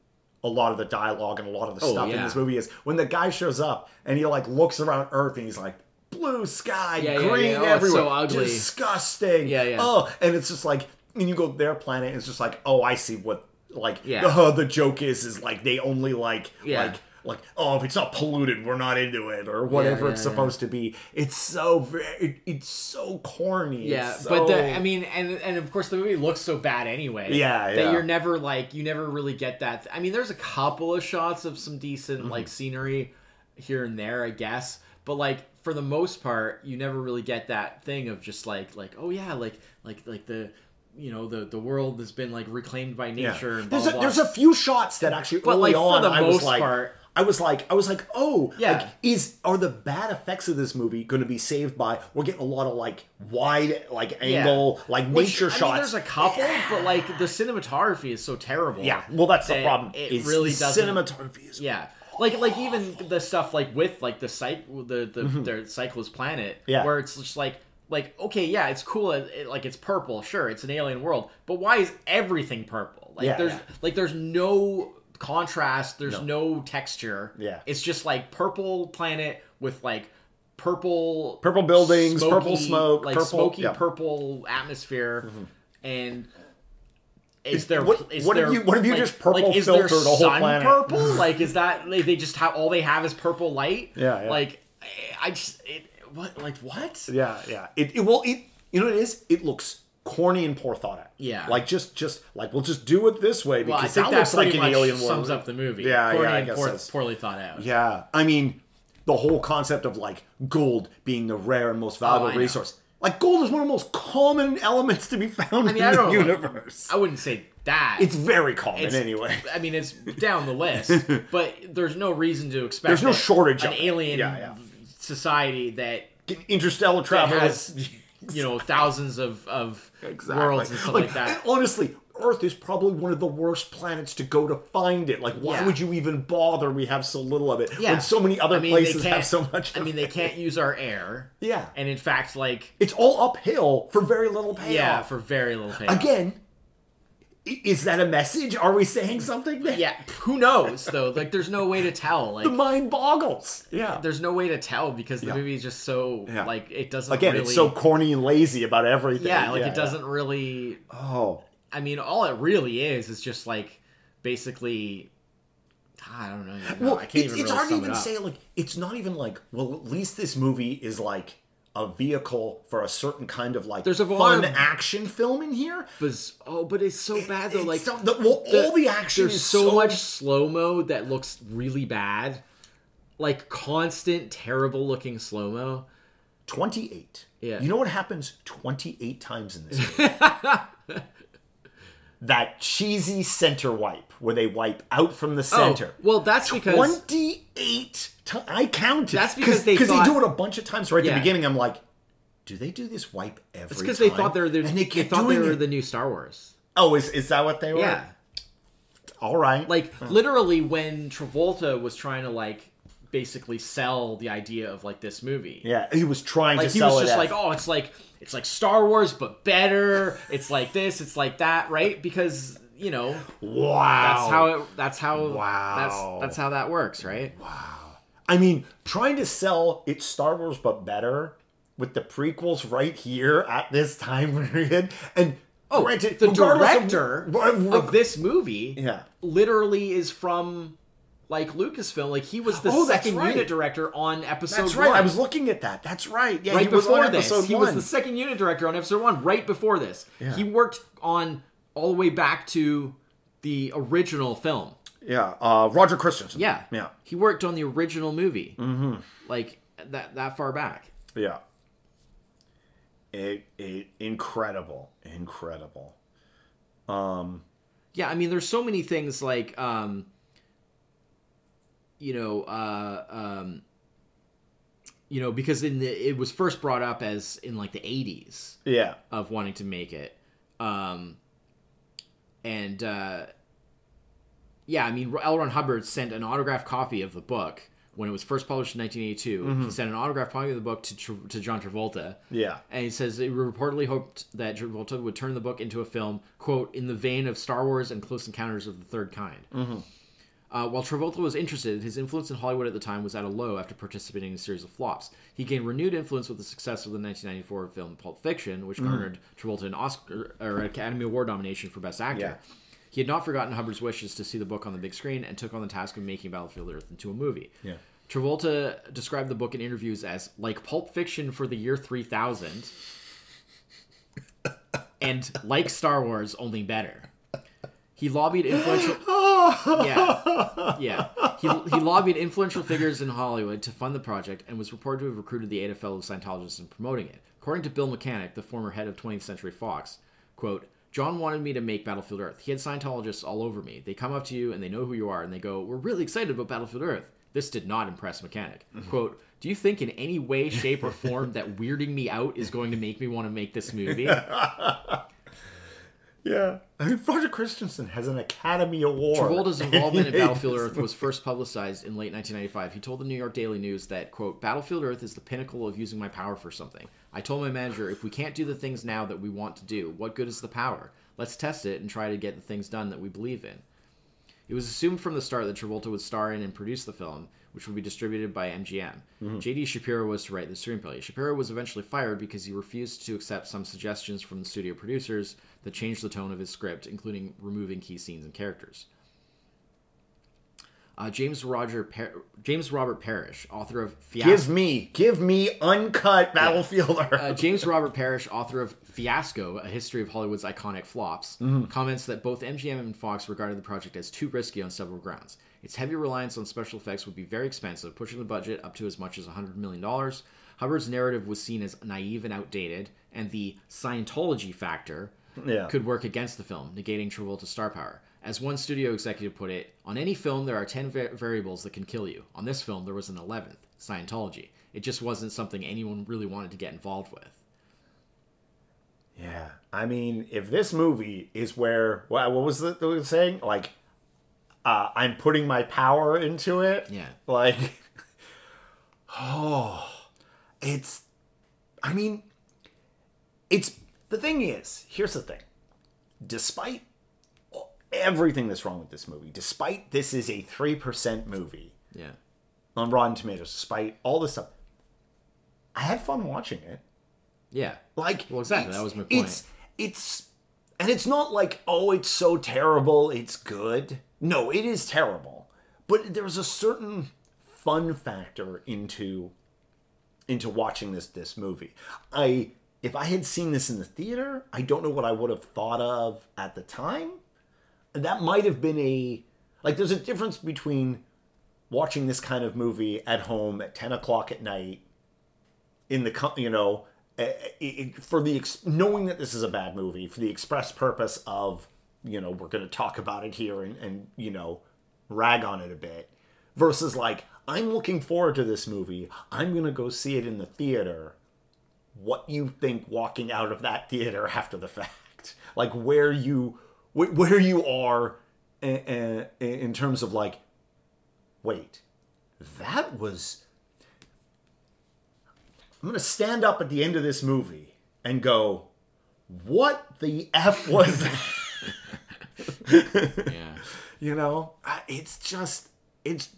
a lot of the dialogue and a lot of the Oh, stuff in this movie is. When the guy shows up and he like looks around Earth and he's like. Blue sky, Yeah, yeah, green yeah. Oh, everywhere, so ugly. disgusting. Yeah, yeah. Oh, and it's just like, and you go to their planet, and it's just like, oh, I see what like Yeah. uh, the joke is is like they only like Yeah. like like oh if it's not polluted we're not into it or whatever yeah, it's yeah. supposed to be it's so very it's so corny yeah It's but the i mean and and of course the movie looks so bad anyway Yeah, that yeah. you're never like you never really get that i mean there's a couple of shots of some decent Mm-hmm. like scenery here and there i guess but like for the most part you never really get that thing of just like like oh yeah like like like the you know the the world has been like reclaimed by yeah. nature and blah, there's a blah, there's a few shots that actually But, early like, for the I most like part- I was like I was like oh Yeah. like is are the bad effects of this movie going to be saved by we're getting a lot of like wide like angle like Which, nature I mean, shots there's a couple, but like the cinematography is so terrible. yeah well that's the problem It really doesn't. cinematography is Yeah, like like even the stuff like with like the site the the their Psychlo planet, Mm-hmm. Yeah. where it's just like like okay, yeah, it's cool, it, it- like it's purple, sure, it's an alien world, but why is everything purple? Like Yeah, there's yeah. like there's no contrast, there's no. texture. Yeah. it's just like purple planet with like purple Purple buildings, smoky- purple smoke, like purple- smoky yeah. Mm-hmm. atmosphere, and. Is there What- is what there, you- what if you like- just purple like, is there filtered a whole sun planet? purple? like is that like, they just have all they have is purple light? Yeah, yeah. Like I just it what like what? Yeah, yeah. It, it will. It you know what it is? It looks corny and poor thought out. Yeah. like just just like we'll just do it this way because Well, I think that that looks like an alien sums world. up the movie. Yeah, Corny yeah, I and guess poor- poorly thought out. Yeah, I mean, the whole concept of like gold being the rare and most valuable Oh, resource. Like gold is one of the most common elements to be found I mean, in I the universe. I wouldn't say that. It's very common It's- anyway. I mean, it's down the list, but there's no reason to expect. There's no shortage An of alien Yeah, yeah. society that Interstellar that travel has, you know, thousands of of exactly. worlds and stuff like, that. honestly, Earth is probably one of the worst planets to go to find it. Like, why Yeah. would you even bother? We have so little of it Yeah. when so many other I mean, places have so much. I mean, they it. can't use our air. Yeah, And in fact, like, it's all uphill for very little payoff. yeah, for very little payoff. Again, is that a message? Are we saying something? That Yeah, who knows though? Like, there's no way to tell. Like, the mind boggles. Yeah. there's no way to tell because the Yeah. movie is just so Yeah. like it doesn't. Again, really, it's so corny and lazy about everything. yeah, like it doesn't really. Oh, I mean, all it really is is just like basically. I don't know. well, I can't it's, even it's really hard to even it say like it's not even like well, at least this movie is like a vehicle for a certain kind of like There's a fun action film in here. But oh, but it's so bad though. It's Like so- the- well, all the action there's is so, so- much slow mo that looks really bad, like constant terrible looking slow mo. 28. Yeah. You know what happens 28 times in this movie? That cheesy center wipe where they wipe out from the center. Oh, well, that's because 28 ti- I counted. That's because they Because they do it a bunch of times right at Yeah. the beginning. I'm like, do they do this wipe every it's because they thought they were the, they, they thought they were it. the new Star Wars. Oh, is, is that what they were? Yeah, All right. like literally when Travolta was trying to like basically sell the idea of like this movie. yeah, he was trying like to he was just as- like oh it's like it's like star wars but better it's like this it's like that right because you know wow. that's how it that's how Wow. that's that's how that works right Wow. I mean, trying to sell it's Star Wars but better with the prequels right here at this time period. And oh granted, the director of, of this movie yeah. literally is from like lucasfilm like he was the Oh, second right. unit director on episode That's right. one. I was looking at that. That's right. Yeah, right he was before on this he one. was the second unit director on episode one right before this Yeah. he worked on all the way back to the original film yeah, uh, Roger Christensen. Yeah. yeah, He worked on the original movie. Mm-hmm. Like that that far back. yeah. It, it, incredible, incredible. Um, Yeah, I mean there's so many things like um you know, uh um you know, because in the it was first brought up as in like the 80s Yeah, of wanting to make it. Um and uh yeah, I mean L. Ron Hubbard sent an autographed copy of the book when it was first published in 1982. He sent an autographed copy of the book to Tra- to John Travolta. yeah. And he says he reportedly hoped that Travolta would turn the book into a film, quote, in the vein of Star Wars and Close Encounters of the Third Kind. Uh, while Travolta was interested, his influence in Hollywood at the time was at a low after participating in a series of flops. He gained renewed influence with the success of the 1994 film Pulp Fiction, which garnered Travolta an Oscar or Academy Award nomination for Best Actor. Yeah. He had not forgotten Hubbard's wishes to see the book on the big screen and took on the task of making Battlefield Earth into a movie. Yeah. Travolta described the book in interviews as like Pulp Fiction for the year 3000 and like Star Wars, only better. He lobbied influential. Oh. yeah, yeah. He, he lobbied influential figures in Hollywood to fund the project and was reported to have recruited the aid of fellow Scientologists in promoting it. According to Bill Mechanic, the former head of 20th Century Fox, quote, John wanted me to make Battlefield Earth. He had Scientologists all over me. They come up to you and they know who you are and they go, We're really excited about Battlefield Earth. This did not impress Mechanic. Quote, Do you think in any way, shape, or form that weirding me out is going to make me want to make this movie? Yeah. I mean, Roger Christensen has an Academy Award. Travolta's involvement in He made Battlefield Earth was first publicized in late 1995. He told the New York Daily News that, quote, Battlefield Earth is the pinnacle of using my power for something. I told my manager, if we can't do the things now that we want to do, what good is the power? Let's test it and try to get the things done that we believe in. It was assumed from the start that Travolta would star in and produce the film, which would be distributed by MGM. Mm-hmm. J.D. Shapiro was to write the screenplay. Shapiro was eventually fired because he refused to accept some suggestions from the studio producers that changed the tone of his script, including removing key scenes and characters. Uh, James Roger Par- James Robert Parish, author of Fiasco. Give me, give me uncut Battlefield Earth. Uh, James Robert Parish, author of Fiasco, A History of Hollywood's Iconic Flops, comments that both MGM and Fox regarded the project as too risky on several grounds. Its heavy reliance on special effects would be very expensive, pushing the budget up to as much as $100 million. Hubbard's narrative was seen as naive and outdated, and the Scientology factor Yeah. could work against the film, negating Travolta's star power. As one studio executive put it, on any film there are 10 va- variables that can kill you. On this film, there was an 11th Scientology. It just wasn't something anyone really wanted to get involved with. Yeah, I mean, if this movie is where what, what was the, the saying? Like, uh, I'm putting my power into it. Yeah. Like, oh, it's. I mean, it's the thing is. Here's the thing. Despite everything that's wrong with this movie, despite this is a three percent movie Yeah. on Rotten Tomatoes, despite all this stuff, I had fun watching it. Yeah. Like, Well, exactly, that was my point. It's it's, and it's not like oh, it's so terrible, it's good. No, it is terrible, but there's a certain fun factor into into watching this this movie. I if I had seen this in the theater, I don't know what I would have thought of at the time. That might have been a like. There's a difference between watching this kind of movie at home at ten o'clock at night in the you know eh, eh, for the knowing that this is a bad movie for the express purpose of you know we're going to talk about it here and and you know rag on it a bit versus like I'm looking forward to this movie I'm going to go see it in the theater what you think walking out of that theater after the fact like where you where you are in, terms of like wait that was I'm going to stand up at the end of this movie and go, what the F was that? Yeah. you know, it's just, it's,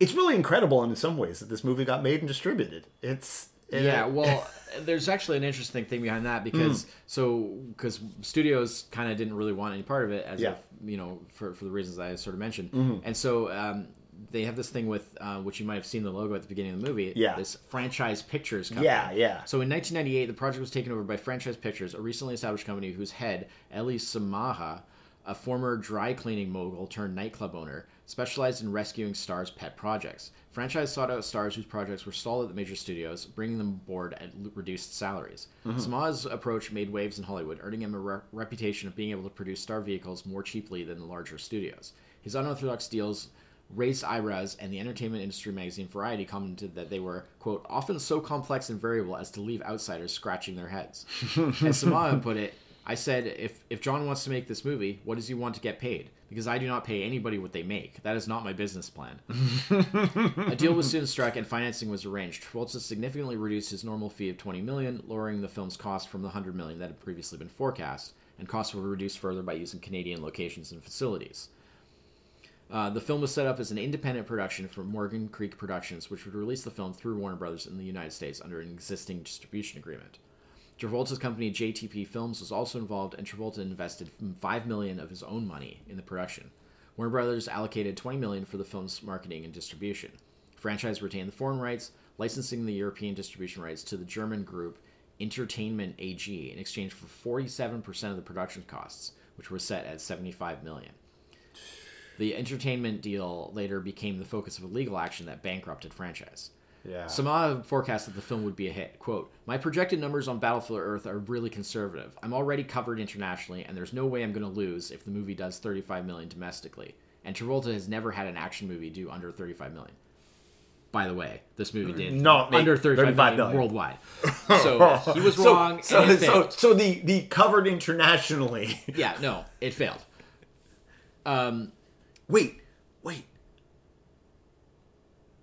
it's really incredible in some ways that this movie got made and distributed. It's, Yeah, well, there's actually an interesting thing behind that because Hmm. so because studios kind of didn't really want any part of it, as Yeah. Mm-hmm. if, you know, for for the reasons I sort of mentioned, and so um, they have this thing with uh, which you might have seen the logo at the beginning of the movie. Yeah. this franchise pictures company. Yeah, yeah. So in 1998, the project was taken over by Franchise Pictures, a recently established company whose head, Eli Samaha, a former dry cleaning mogul turned nightclub owner, specialized in rescuing stars' pet projects. Franchise sought out stars whose projects were stalled at the major studios, bringing them aboard at l- reduced salaries. Mm-hmm. Samaha's approach made waves in Hollywood, earning him a re- reputation of being able to produce star vehicles more cheaply than the larger studios. His unorthodox deals raised eyebrows, and the entertainment industry magazine Variety commented that they were, quote, often so complex and variable as to leave outsiders scratching their heads. As Samaha put it, I said, if, if John wants to make this movie, what does he want to get paid? Because I do not pay anybody what they make. That is not my business plan. A deal was soon struck and financing was arranged. Travolta significantly reduced his normal fee of 20 million, lowering the film's cost from the 100 million that had previously been forecast, and costs were reduced further by using Canadian locations and facilities. Uh, the film was set up as an independent production from Morgan Creek Productions, which would release the film through Warner Brothers in the United States under an existing distribution agreement. Travolta's company JTP Films was also involved, and Travolta invested five million of his own money in the production. Warner Brothers allocated 20 million for the film's marketing and distribution. Franchise retained the foreign rights, licensing the European distribution rights to the German group Intertainment AG in exchange for 47% of the production costs, which were set at 75 million. The Intertainment deal later became the focus of a legal action that bankrupted franchise. Yeah. Samaha forecast that the film would be a hit. Quote, My projected numbers on Battlefield Earth are really conservative. I'm already covered internationally, and there's no way I'm going to lose if the movie does 35 million domestically. And Travolta has never had an action movie do under 35 million. By the way, this movie did Not under 35, 35 million, million. worldwide. So he was so, wrong. So, so, so the the covered internationally. yeah, no, it failed. Um, wait, wait,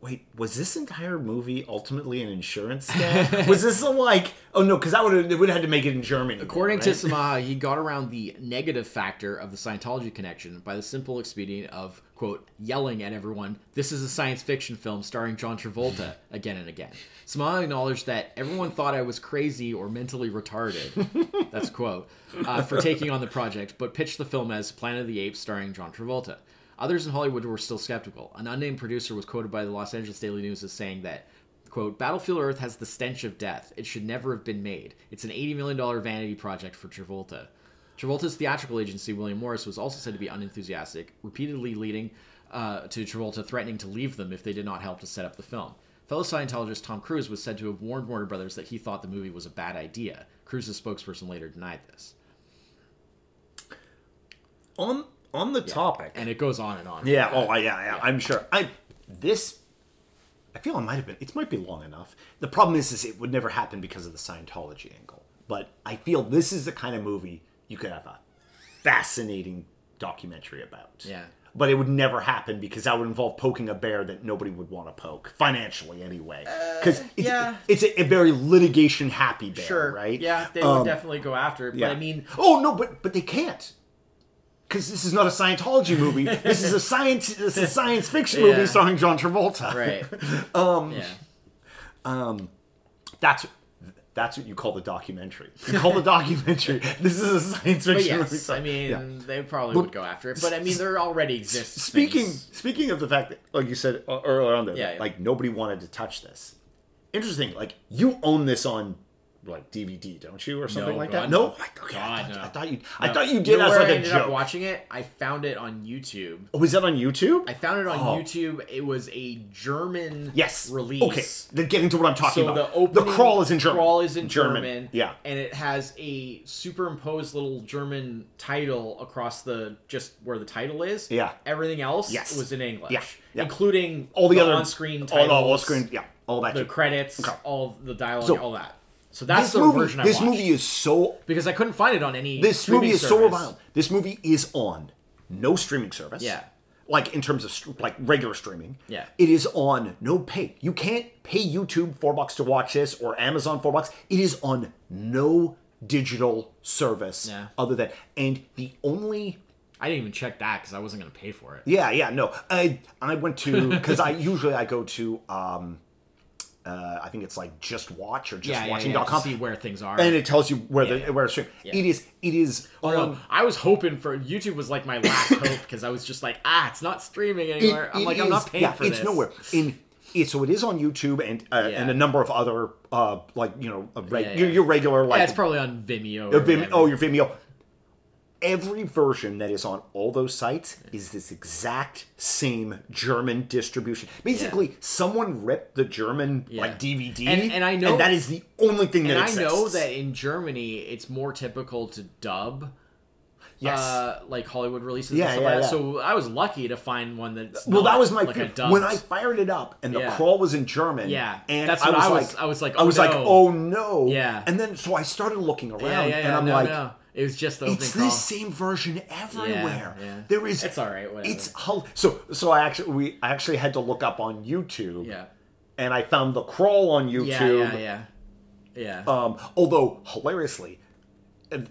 wait. Was this entire movie ultimately an insurance scam? was this a like? Oh no, because that would have it would have had to make it in Germany. According to right? Samaha, he got around the negative factor of the Scientology connection by the simple expedient of, quote, yelling at everyone, this is a science fiction film starring John Travolta, again and again. Samaha acknowledged that everyone thought I was crazy or mentally retarded, that's quote, uh, for taking on the project, but pitched the film as Planet of the Apes starring John Travolta. Others in Hollywood were still skeptical. An unnamed producer was quoted by the Los Angeles Daily News as saying that, quote, Battlefield Earth has the stench of death. It should never have been made. It's an $80 million vanity project for Travolta. Travolta's theatrical agency, William Morris, was also said to be unenthusiastic, repeatedly leading uh, to Travolta threatening to leave them if they did not help to set up the film. Fellow Scientologist Tom Cruise was said to have warned Warner Brothers that he thought the movie was a bad idea. Cruise's spokesperson later denied this. On on the topic, And it goes on and on. yeah, oh yeah, yeah, I'm sure. I this, I feel it might have been. It might be long enough. The problem is, is it would never happen because of the Scientology angle. But I feel this is the kind of movie you could have a fascinating documentary about. Yeah. But it would never happen because that would involve poking a bear that nobody would want to poke financially anyway. Because it's, yeah. it's a, a very litigation happy bear, Sure. right? Yeah, they Um, would definitely go after it. yeah. But I mean, oh no, but but they can't. Because this is not a Scientology movie. This is a science. This is a science fiction Yeah. movie starring John Travolta. right. um, yeah. That's that's what you call the documentary. You call the documentary. This is a science But fiction movie. yes, I mean, Yeah. they probably would go after it. But I mean, there already exists. Speaking things- speaking of the fact that, like you said uh, earlier on, there, Yeah, that, yeah. like nobody wanted to touch this. Interesting. Like you own this on like DVD, don't you, or something No, like oh God, that? no. No, I, okay, God, I, thought, no. I thought you. I No. thought you You did know as like I a ended joke. up watching it. I found it on YouTube. Oh, was that on YouTube? I found it on Oh. YouTube. It was a German Yes. release. Okay. Then getting to what I'm talking So about. the opening the crawl is in German. Crawl is in German. Yeah. and it has a superimposed little German title across the just where the title is. Yeah. Everything else Yes. was in English. Yeah, yeah. including all the, other on-screen titles, all, all screen. Yeah. All that. the shit. credits, Okay. all the dialogue, So, all that. So that's this the movie. version I this watched. movie is so. because I couldn't find it on any. This streaming movie is so service. violent. This movie is on no streaming service. Yeah. Like in terms of like regular streaming. Yeah. It is on no pay. You can't pay YouTube four bucks to watch this or Amazon four bucks. It is on no digital service Yeah. other than and the only I didn't even check that because I wasn't going to pay for it. Yeah, yeah, no. I I went to because I usually I go to um uh I think it's like just watch or Yeah, yeah, yeah, justwatching.com to see where things are. and it tells you where Yeah, the yeah. where it's streamed. Yeah. It is it is Oh, no, I was hoping for YouTube was like my last hope because I was just like, ah, it's not streaming it- I'm it like, I'm not paying yeah, for it's this. nowhere. In it, so it is on YouTube and uh, Yeah. and a number of other uh like you know a reg- Yeah, Your, yeah. your regular like Yeah, it's probably on Vimeo. Uh, Or Vim- oh, your Vimeo. Every version that is on all those sites is this exact same German distribution. Basically, someone ripped the German Yeah. like DVD, And- and I know- that is the only thing that and I know that in Germany it's more typical to dub. Yes. Uh, like Hollywood releases Yeah, and stuff yeah, like that. yeah. So I was lucky to find one that. well, that was my like when I fired it up and the Yeah. crawl was in German. Yeah. and That's I was I like, was- I was like, I oh, was like, no. oh no. Yeah. and then so I started looking around, yeah, yeah, yeah, and I'm no, like, no. It was just the opening it's crawl. this same version everywhere. yeah. There is. It's all right, whatever. It's so so. I actually we I actually had to look up on YouTube. Yeah. and I found the crawl on YouTube. Yeah, yeah, yeah. Yeah. Um, although hilariously,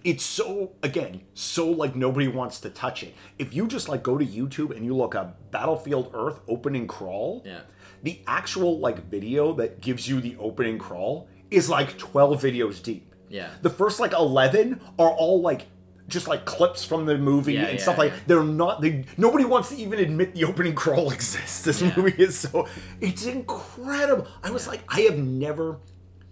it's so again so like nobody wants to touch it. If you just like go to YouTube and you look up Battlefield Earth opening crawl, Yeah. the actual like video that gives you the opening crawl is like twelve videos deep. Yeah. the first like eleven are all like. Just like clips from the movie Yeah, and yeah, stuff like yeah. they're not they nobody wants to even admit the opening crawl exists. This movie is so it's incredible. I was like, I have never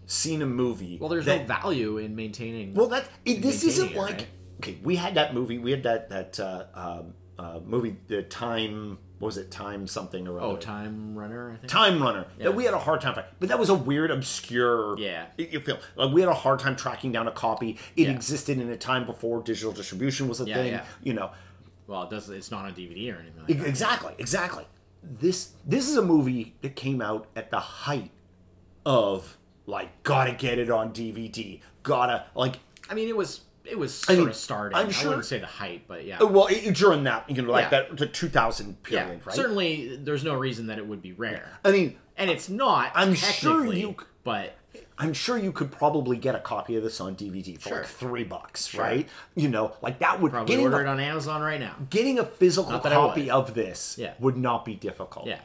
seen a movie. well, there's that, no value in maintaining. well, that it, this isn't it, like right? okay. We had that movie. We had that that uh, um, uh, movie, the time. What was it? Time something or oh. Time Runner. I think. Time Runner. Yeah. That we had a hard time. But that was a weird, obscure. Yeah. You feel like we had a hard time tracking down a copy. It Yeah. existed in a time before digital distribution was a Yeah, thing. yeah. You know. Well, it does. It's not on DVD or anything. Like E- that. Exactly, exactly. This this is a movie that came out at the height of like gotta get it on DVD. Gotta like I mean, it was it was I sort mean, of starting. I'm I sure- wouldn't say the height, but yeah. uh, well during that you know like Yeah. that the 2000 yeah. right? Certainly, there's no reason that it would be rare, I mean, and it's not. I'm sure you- But I'm sure you could probably get a copy of this on DVD for Sure. like three bucks, right? You know, like that would probably order a, it on Amazon right now. getting a physical I copy of this Yeah. would not be difficult. Yeah.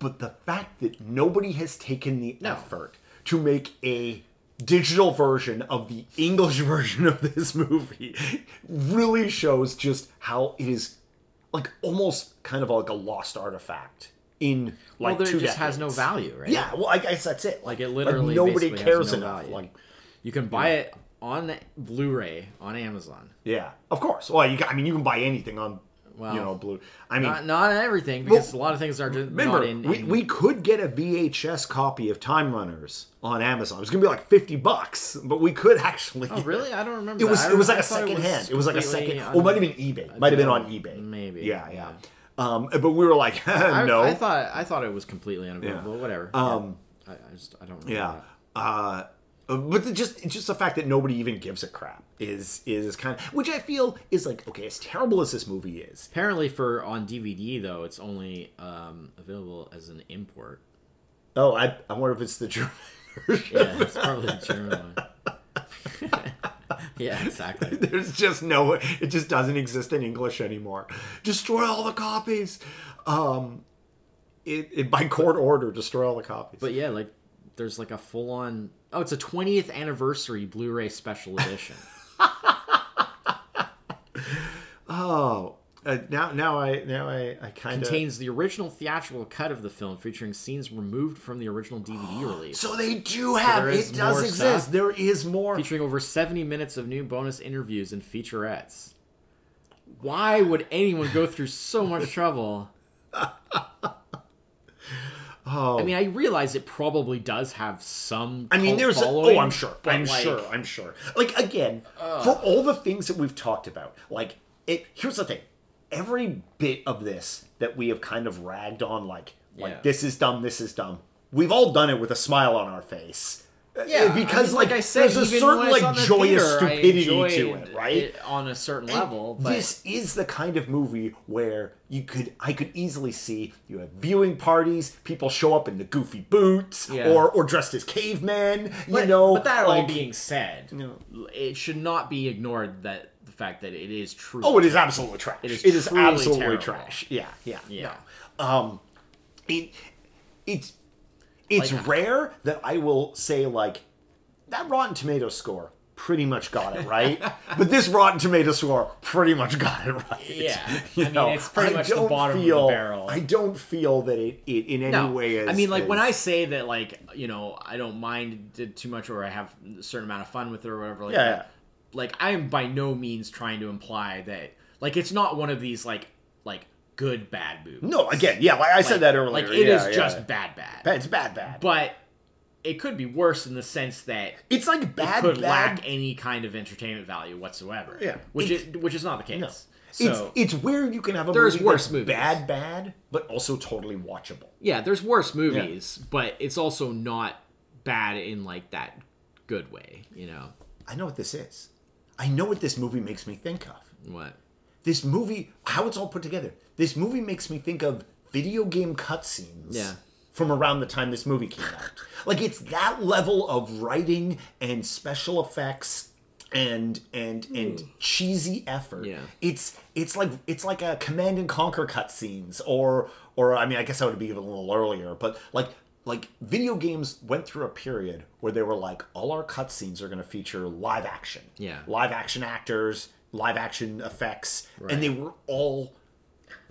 But the fact that nobody has taken the No. effort to make a digital version of the English version of this movie really shows just how it is like almost kind of like a lost artifact in Well, like there two just has no value, right? Yeah, well, I guess that's it. Like it literally nobody cares no enough. value. Like, You can buy it on Blu-ray on Amazon. yeah, of course. Well, you, can, I mean, you can buy anything on, Well, you know, blue. I mean, Not not everything because a lot of things are just remember, not in. we, in- we could get a VHS copy of Time Runners on Amazon. It was gonna be like fifty bucks, but we could actually. Oh, really? I don't remember. It was I it was don't- like a second hand. It was like a second. Well, it might have been eBay. Might have been on eBay. Maybe, Yeah, yeah. yeah. Um, but we were like, no. I thought I thought it was completely unavailable. Yeah. Whatever. Um, I, I just I don't. Remember Yeah. Uh, but the, just just the fact that nobody even gives a crap is is kind of which I feel is like okay as terrible as this movie is Apparently, for on DVD though, it's only um, available as an import. oh I I wonder if it's the German version Yeah, it's probably the German one. yeah, exactly. there's just no it just doesn't exist in English anymore destroy all the copies um it, it by court order destroy all the copies But yeah, like there's like a full on. Oh, it's a 20th anniversary Blu-ray special edition. oh uh, now now I now I I kind of Contains the original theatrical cut of the film, featuring scenes removed from the original DVD release. so they do have there is it does exist stuff. there is more featuring over 70 minutes of new bonus interviews and featurettes. Why would anyone go through so much trouble? oh I mean, I realize it probably does have some. I mean, there's. A, oh, I'm sure. I'm like, sure. I'm sure. Like again, for all the things that we've talked about, like it. Here's the thing: every bit of this that we have kind of ragged on, like, like Yeah. this is dumb, this is dumb. We've all done it with a smile on our face. Yeah, because I mean, like, I said, there's a certain when it's on like the joyous theater, stupidity to it, right? it on a certain level, but this is the kind of movie where you could I could easily see you have viewing parties, people show up in the goofy boots Yeah. or or dressed as cavemen, you know. But that all being said, it should not be ignored that the fact that it is true. Oh, it is absolutely trash. It is absolutely terrible. trash. Yeah, yeah, Yeah. No. Um, it, it's it's Like- uh, rare that I will say like that Rotten Tomato score pretty much got it right, but this Rotten Tomato score pretty much got it right. Yeah. You I mean, it's pretty I much the bottom of the feel, barrel. I don't feel that it, it in any no, way is. I mean, like when I say that, like you know, I don't mind it too much, or I have a certain amount of fun with it, or whatever. Like Yeah, yeah. Like I am by no means trying to imply that, like, it's not one of these like like good bad movies. no, again, yeah, like I said that earlier. Like it is yeah, yeah. just bad bad. Bad- It's bad, bad. But it could be worse in the sense that it's like it bad, could bad. lack any kind of entertainment value whatsoever. Yeah. which It's- is which is not the case. No. So it's it's where you can have a There's movie worse that's movies. bad, bad, but also totally watchable. yeah, there's worse movies, but it's also not bad in like that good way. You know I know what this is. I know what this movie makes me think of. what? This movie, how it's all put together. This movie makes me think of video game cutscenes. Yeah. From around the time this movie came out. Like it's that level of writing and special effects and and and hmm. cheesy effort. Yeah. It's it's like it's like a command and conquer cutscenes or or I mean I guess I would be even a little earlier, but like like video games went through a period where they were like all our cutscenes are going to feature live action. Yeah. Live action actors, live action effects, and they were all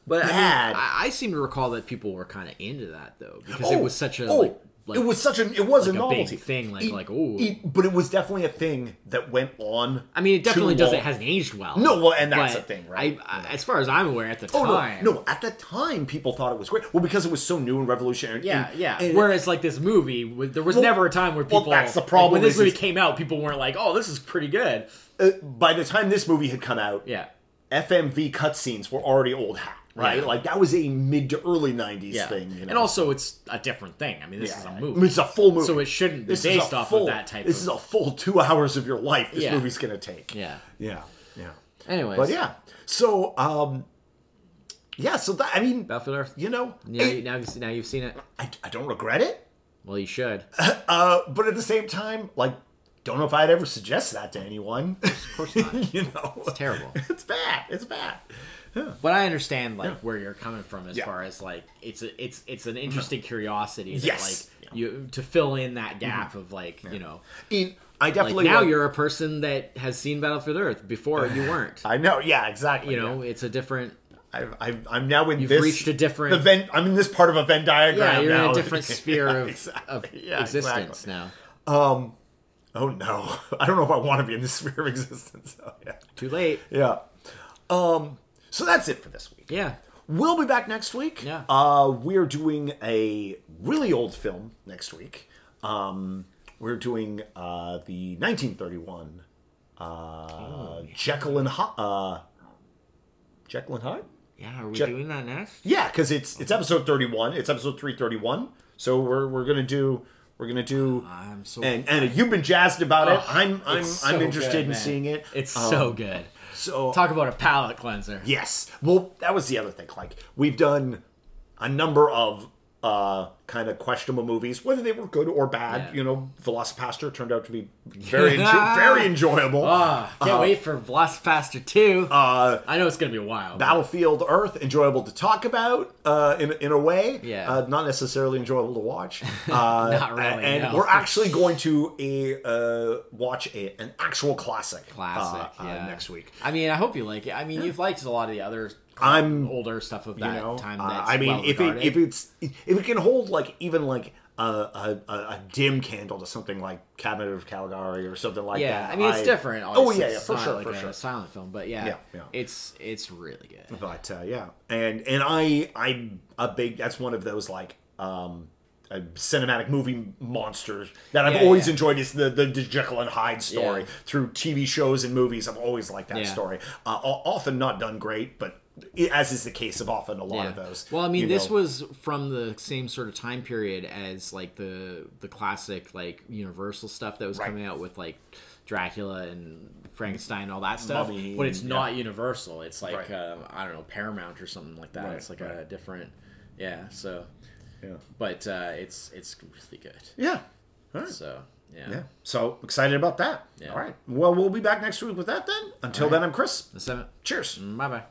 But I, mean, I, I seem to recall that people were kind of into that though because Oh, it was such a oh, like, like it was such a it was like a a big novelty thing, like- It- like, ooh. it- but it was definitely a thing that went on. I mean, it definitely doesn't hasn't aged well. No, well, and that's the thing, right? I, as far as I'm aware, at the Oh time, no, no! At the time, people thought it was great. Well, because it was so new and revolutionary. Yeah, and- yeah. and- Whereas like this movie, there was Well- never a time where well, people. that's the like, problem when this movie is- came out, people weren't like, "Oh, this is pretty good." uh, by the time this movie had come out, Yeah, FMV cutscenes were already old hat, right? Yeah. Like that was a mid to early '90s yeah. thing. You know? And also, it's a different thing. I mean, this Yeah. is a I movie, mean, it's a full movie, so it shouldn't be This based off full- of that type. This of... is a full two hours of your life. This movie's gonna take. yeah. yeah, yeah. Anyways, But yeah, so um, yeah, so that I mean, Battlefield Earth. you know, Yeah, it- now you've, now you've seen it. I, I don't regret it. Well, you should. Uh, but at the same time, like, don't know if I'd ever suggest that to anyone. Of course not. you know, it's terrible. It's bad. It's bad. But I understand like where you're coming from as Yeah. far as like it's a, it's it's an interesting curiosity that Yes. like you to fill in that gap of like you know In, I like definitely now like- you're a person that has seen Battlefield Earth before you weren't. I know. Yeah, exactly. you know, yeah. it's a different I've, I've, I'm now in You've this reached a different- the Venn. I'm in this part of a Venn diagram. Yeah, you're in a different sphere Yeah, of, exactly. of Yeah, existence exactly. now. Oh no, I don't know if I want to be in this sphere of existence. So, yeah, Too late. yeah. Um, so that's it for this week. Yeah. We'll be back next week. Yeah. Uh, we're doing a really old film next week. Um, we're doing uh, the 1931 uh, Jekyll and Hyde. Uh, Jekyll and Hyde. Yeah, are we Je- doing that next? Yeah, because it's it's episode 31. It's episode 331. So we're we're gonna do we're gonna do. I'm so and and you've been jazzed about it. Oh, I'm I'm it's I'm interested good, in seeing it. It's Um, so good. So Talk about a palate cleanser. Yes. Well, that was the other thing. Like we've done a number of uh kind of questionable movies, whether they were good or bad. Yeah. You know, Velocipastor turned out to be very enjo- very enjoyable. Ah, can't wait for Velocipastor 2. Uh, I know it's going to be a while. but- Battlefield Earth, enjoyable to talk about uh, in in a way. Yeah. Uh, not necessarily enjoyable to watch. Uh, Not really, And no. we're actually going to a uh, watch a, an actual classic. Classic, uh, uh, yeah. next week. I mean, I hope you like it. I mean, you've liked a lot of the other I'm older stuff of you that know time. uh, i mean well if it if it's if it can hold like even like a, a, a dim candle to something like cabinet of caligari or something like yeah, that I mean, it's different. oh obviously. yeah yeah It's for not sure like for a sure silent film, but yeah, Yeah, yeah. it's it's really good. but uh, yeah and and i i'm a big that's one of those like um uh, cinematic movie monsters that I've Yeah, always yeah. enjoyed is the, the Jekyll and Hyde story Yeah. through TV shows and movies. I've always liked that Yeah. story. Uh, often not done great, but i- as is the case of often a lot of those. Well, I mean, this know. was from the same sort of time period as like the the classic like Universal stuff that was Right. coming out with like Dracula and Frankenstein and all that stuff. Mummy, but it's yeah. not Universal. It's like Right. um, I don't know Paramount or something like that. Right, it's like right. a different, yeah. So, yeah. but uh, it's it's really good. Yeah. All right. So yeah, Yeah. So excited about that. Yeah. All right. Well, we'll be back next week with that then. Until then, I'm Chris. the seventh. Cheers. Bye bye.